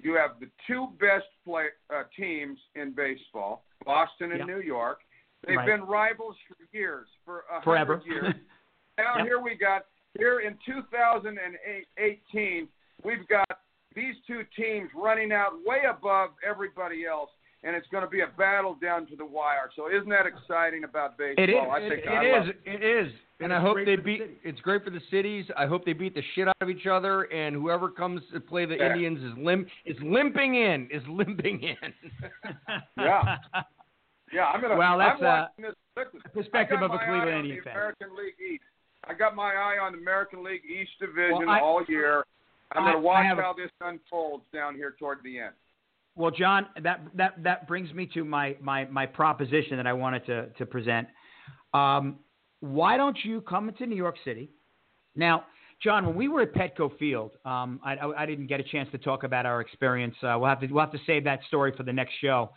you have the two best play uh, teams in baseball, Boston and Yep. New York. They've Right. been rivals for years, for a Forever. hundred years. Now Yep. here we got here in 2018, we've got these two teams running out way above everybody else, and it's going to be a battle down to the wire. So isn't that exciting about baseball? It is. I think it, I is. it is. And I hope they for the beat. cities. It's great for the cities. I hope they beat the shit out of each other. And whoever comes to play the Yeah. Indians is limp is limping in. Is limping in. Yeah. Yeah, I'm gonna. Well, that's, I'm uh, this. Perspective I got of a my Cleveland Indian fan. American League East. I got my eye on the American League East Division Well, I- all year. I'm going to watch how this unfolds down here toward the end. Well, John, that that that brings me to my my my proposition that I wanted to to present. Um, why don't you come into New York City? Now, John, when we were at Petco Field, um, I, I, I didn't get a chance to talk about our experience. Uh, we'll have to we'll have to save that story for the next show.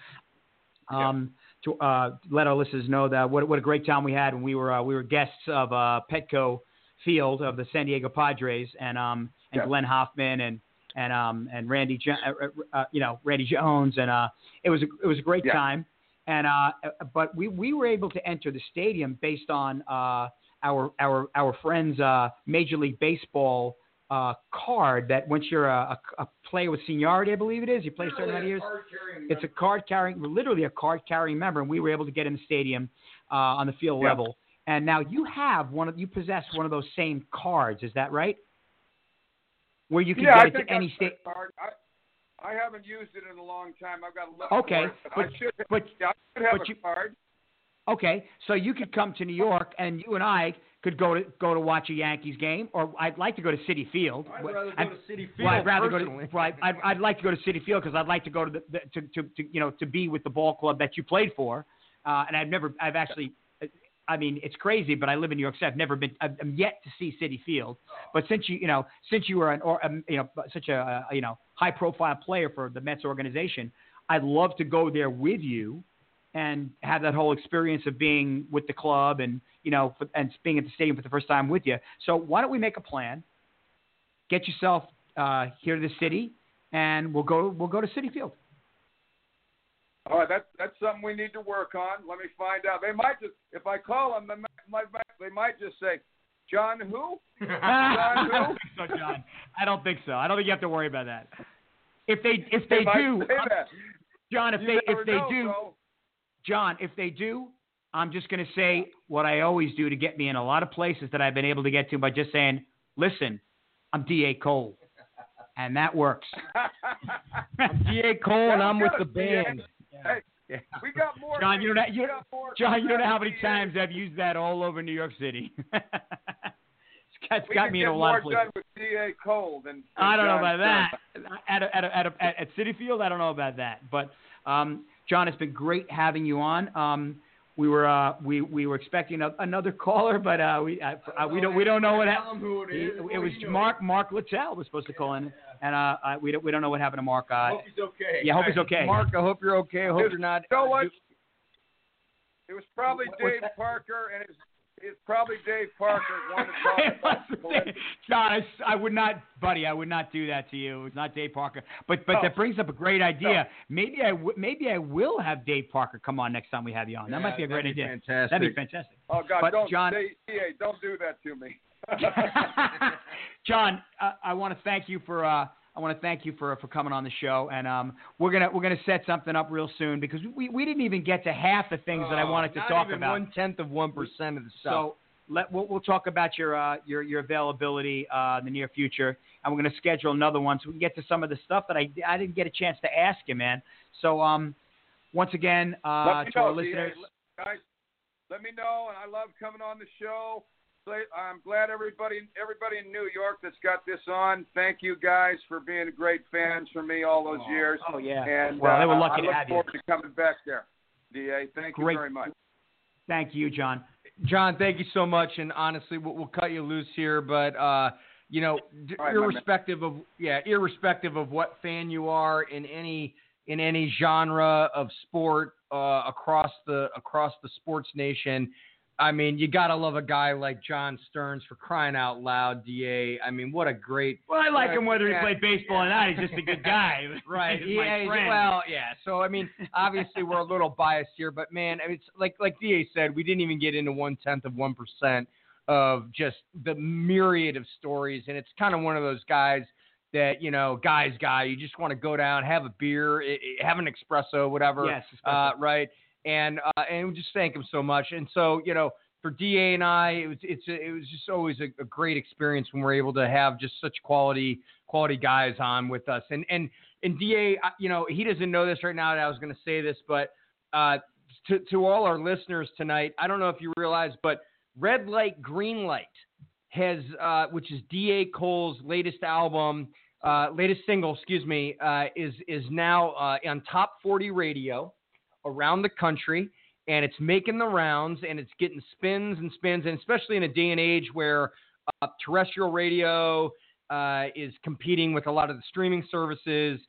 Um, To uh, let our listeners know that what what a great time we had when we were uh, we were guests of uh, Petco Field of the San Diego Padres and um and Yeah. Glenn Hoffman and and um and Randy uh, uh, uh, you know Randy Jones and uh it was a, it was a great Yeah. time and uh but we we were able to enter the stadium based on uh our our our friends uh Major League Baseball uh card that once you're a, a, a player with seniority I believe it is you play a certain years it's a card carrying literally a card carrying member and we were able to get in the stadium uh on the field level and now you have one of you possess one of those same cards is that right where you can yeah, I get it think to any state. I, I haven't used it in a long time. I've got look Okay, but- I should, but yeah, I should have but a you- card. Okay, so you could come to New York, and you and I could go to go to watch a Yankees game, or I'd like to go to Citi Field. I'd rather go I'd- to City well, I'd Field, rather go to. personally. Well, I'd, I'd, like to go to Citi Field because I'd like to go to the, the to, to, to you know to be with the ball club that you played for, uh, and I've never I've actually. I mean, it's crazy, but I live in New York City. I've never been. I've, I'm yet to see Citi Field. But since you, you know, since you were an, or um, you know, such a, uh, you know, high-profile player for the Mets organization, I'd love to go there with you and have that whole experience of being with the club and you know for, and being at the stadium for the first time with you. So why don't we make a plan? get yourself uh, here to the city, and we'll go we'll go to Citi Field. All right, that's that's something we need to work on. Let me find out. They might just if I call them, they might, they might just say, "John who?" John who? so, John, I don't think so. I don't think you have to worry about that. If they if they, They do. John, if You they if they know, do, bro. John, if they do, I'm just going to say what I always do to get me in a lot of places that I've been able to get to by just saying, "Listen, I'm D.A. Cole," and that works. I'm Da Cole and I'm with the band. Hey, Yeah. we got more. John, you don't know- you- John, you don't know how many times I've used that all over New York City. it's got, it's We got me in a lot of places. done with D.A. Cole than. than I don't know John about that. At a, at a, at, a, at, at Citi Field, I don't know about that. But um, John, it's been great having you on. Um, we were uh, we we were expecting a, another caller, but uh, we we don't we don't know what happened. It, it was Mark Mark Littell was supposed to call in, and uh, I, we don't we don't know what happened to Mark. Uh, Hope he's okay. Yeah, hope he's okay. Mark, I hope you're okay. I hope you're not. You know what? It was probably What's Dave? Parker, and it's it's probably Dave Parker wanted to It talk was- about John, I, I would not, buddy. I would not do that to you. It's not Dave Parker. But but No. that brings up a great idea. Maybe I w- maybe I will have Dave Parker come on next time we have you on. That might be a great be idea. Fantastic. That'd be fantastic. Oh God, But, don't John- DA, don't do that to me. John, uh, I want to thank you for uh, I want to thank you for for coming on the show, and um, we're gonna we're gonna set something up real soon because we, we didn't even get to half the things that I wanted to Not talk even about. One tenth of one percent of the stuff. So let we'll, we'll talk about your uh, your your availability uh, in the near future, and we're going to schedule another one so we can get to some of the stuff that I I didn't get a chance to ask you, man. So um, once again, uh, to our know, DA. listeners, guys. Let me know, and I love coming on the show. Say- I'm glad everybody everybody in New York that's got this on. Thank you guys for being great fans for me all those years. oh yeah, And well they were uh, lucky I to look have you. forward to coming back there. Da, thank Great. you very much. Thank you, John. John, thank you so much. And honestly, we'll, we'll cut you loose here, but uh, you know, d- All right, irrespective of yeah, irrespective of what fan you are in any in any genre of sport uh, across the across the sports nation. I mean, you gotta love a guy like John Stearns for crying out loud. Da, I mean, what a great Well, I like him whether he played baseball or not. He's just a good guy. Right. He's Yeah. Well, yeah. So I mean, obviously we're a little biased here, but man, I mean, it's like like Da said, we didn't even get into one tenth of one percent of just the myriad of stories, and it's kind of one of those guys that you know, guys, guy, you just want to go down, have a beer, have an espresso, whatever. yes, Uh, right. And uh, and we just thank him so much. And so you know, for Da and I, it was it's it was just always a, a great experience when we're able to have just such quality quality guys on with us. And and and Da, you know, he doesn't know this right now. That I was going to say this, but uh, to to all our listeners tonight, I don't know if you realize, but Red Light Green Light has, uh, which is Da Cole's latest album, uh, latest single, excuse me, uh, is is now uh, on top 40 radio around the country, and it's making the rounds, and it's getting spins and spins, and especially in a day and age where uh, terrestrial radio uh, is competing with a lot of the streaming services,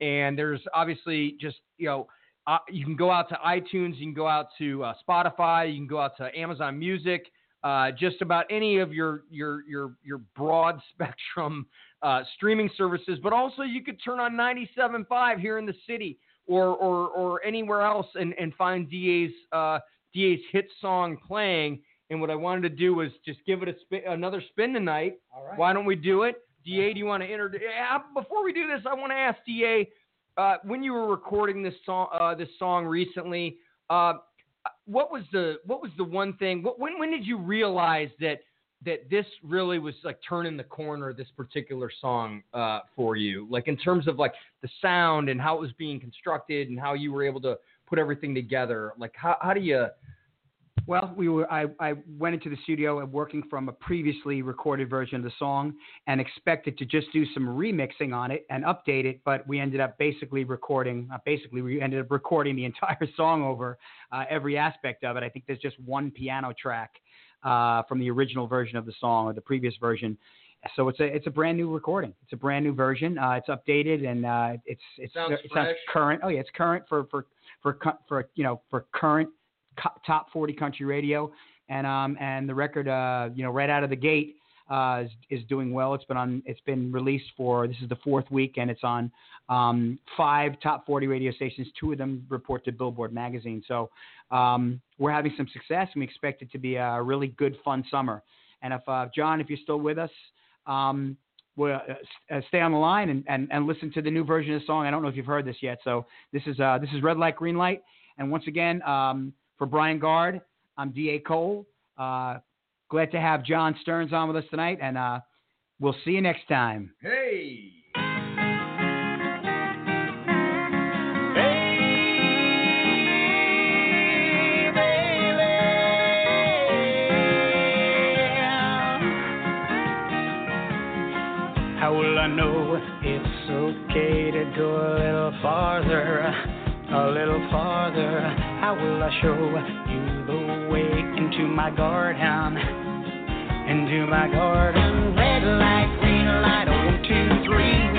and there's obviously just you know. Uh, you can go out to iTunes, you can go out to uh, Spotify, you can go out to Amazon Music, uh, just about any of your your your your broad spectrum uh, streaming services. But also, you could turn on 97.5 here in the city or or or anywhere else and and find DA's uh, DA's hit song playing. And what I wanted to do was just give it a spin, another spin tonight. All right. Why don't we do it? Da, do you want to introduce? Yeah, before we do this, I want to ask Da, uh, when you were recording this song, uh, this song recently, uh, what was the what was the one thing? What, when when did you realize that that this really was like turning the corner? This particular song uh, for you, like in terms of like the sound and how it was being constructed and how you were able to put everything together. Like how how do you? Well, we were. I, I went into the studio and working from a previously recorded version of the song, and expected to just do some remixing on it and update it. But we ended up basically recording. Uh, basically, we ended up recording the entire song over uh, every aspect of it. I think there's just one piano track uh, from the original version of the song or the previous version. So it's a it's a brand new recording. It's a brand new version. Uh, it's updated and uh, it's it's Sounds it fresh. current. Oh yeah, it's current for for for for you know for current co- top 40 country radio and um and the record uh you know right out of the gate uh, is, is doing well. It's been on. It's been released for this is the fourth week, and it's on um, five top 40 radio stations. Two of them report to Billboard magazine. So um, we're having some success, and we expect it to be a really good, fun summer. And if uh, John, if you're still with us. Um, well, uh, uh, stay on the line and, and, and listen to the new version of the song. I don't know if you've heard this yet. So this is uh, this is Red Light Green Light. And once again, um, for Brian Guard, I'm D.A. Cole. Uh, glad to have John Stearns on with us tonight, and uh, we'll see you next time. Hey. How will I know it's okay to go a little farther, a little farther? How will I show you the way into my garden, into my garden? Red light, green light, one, two, three,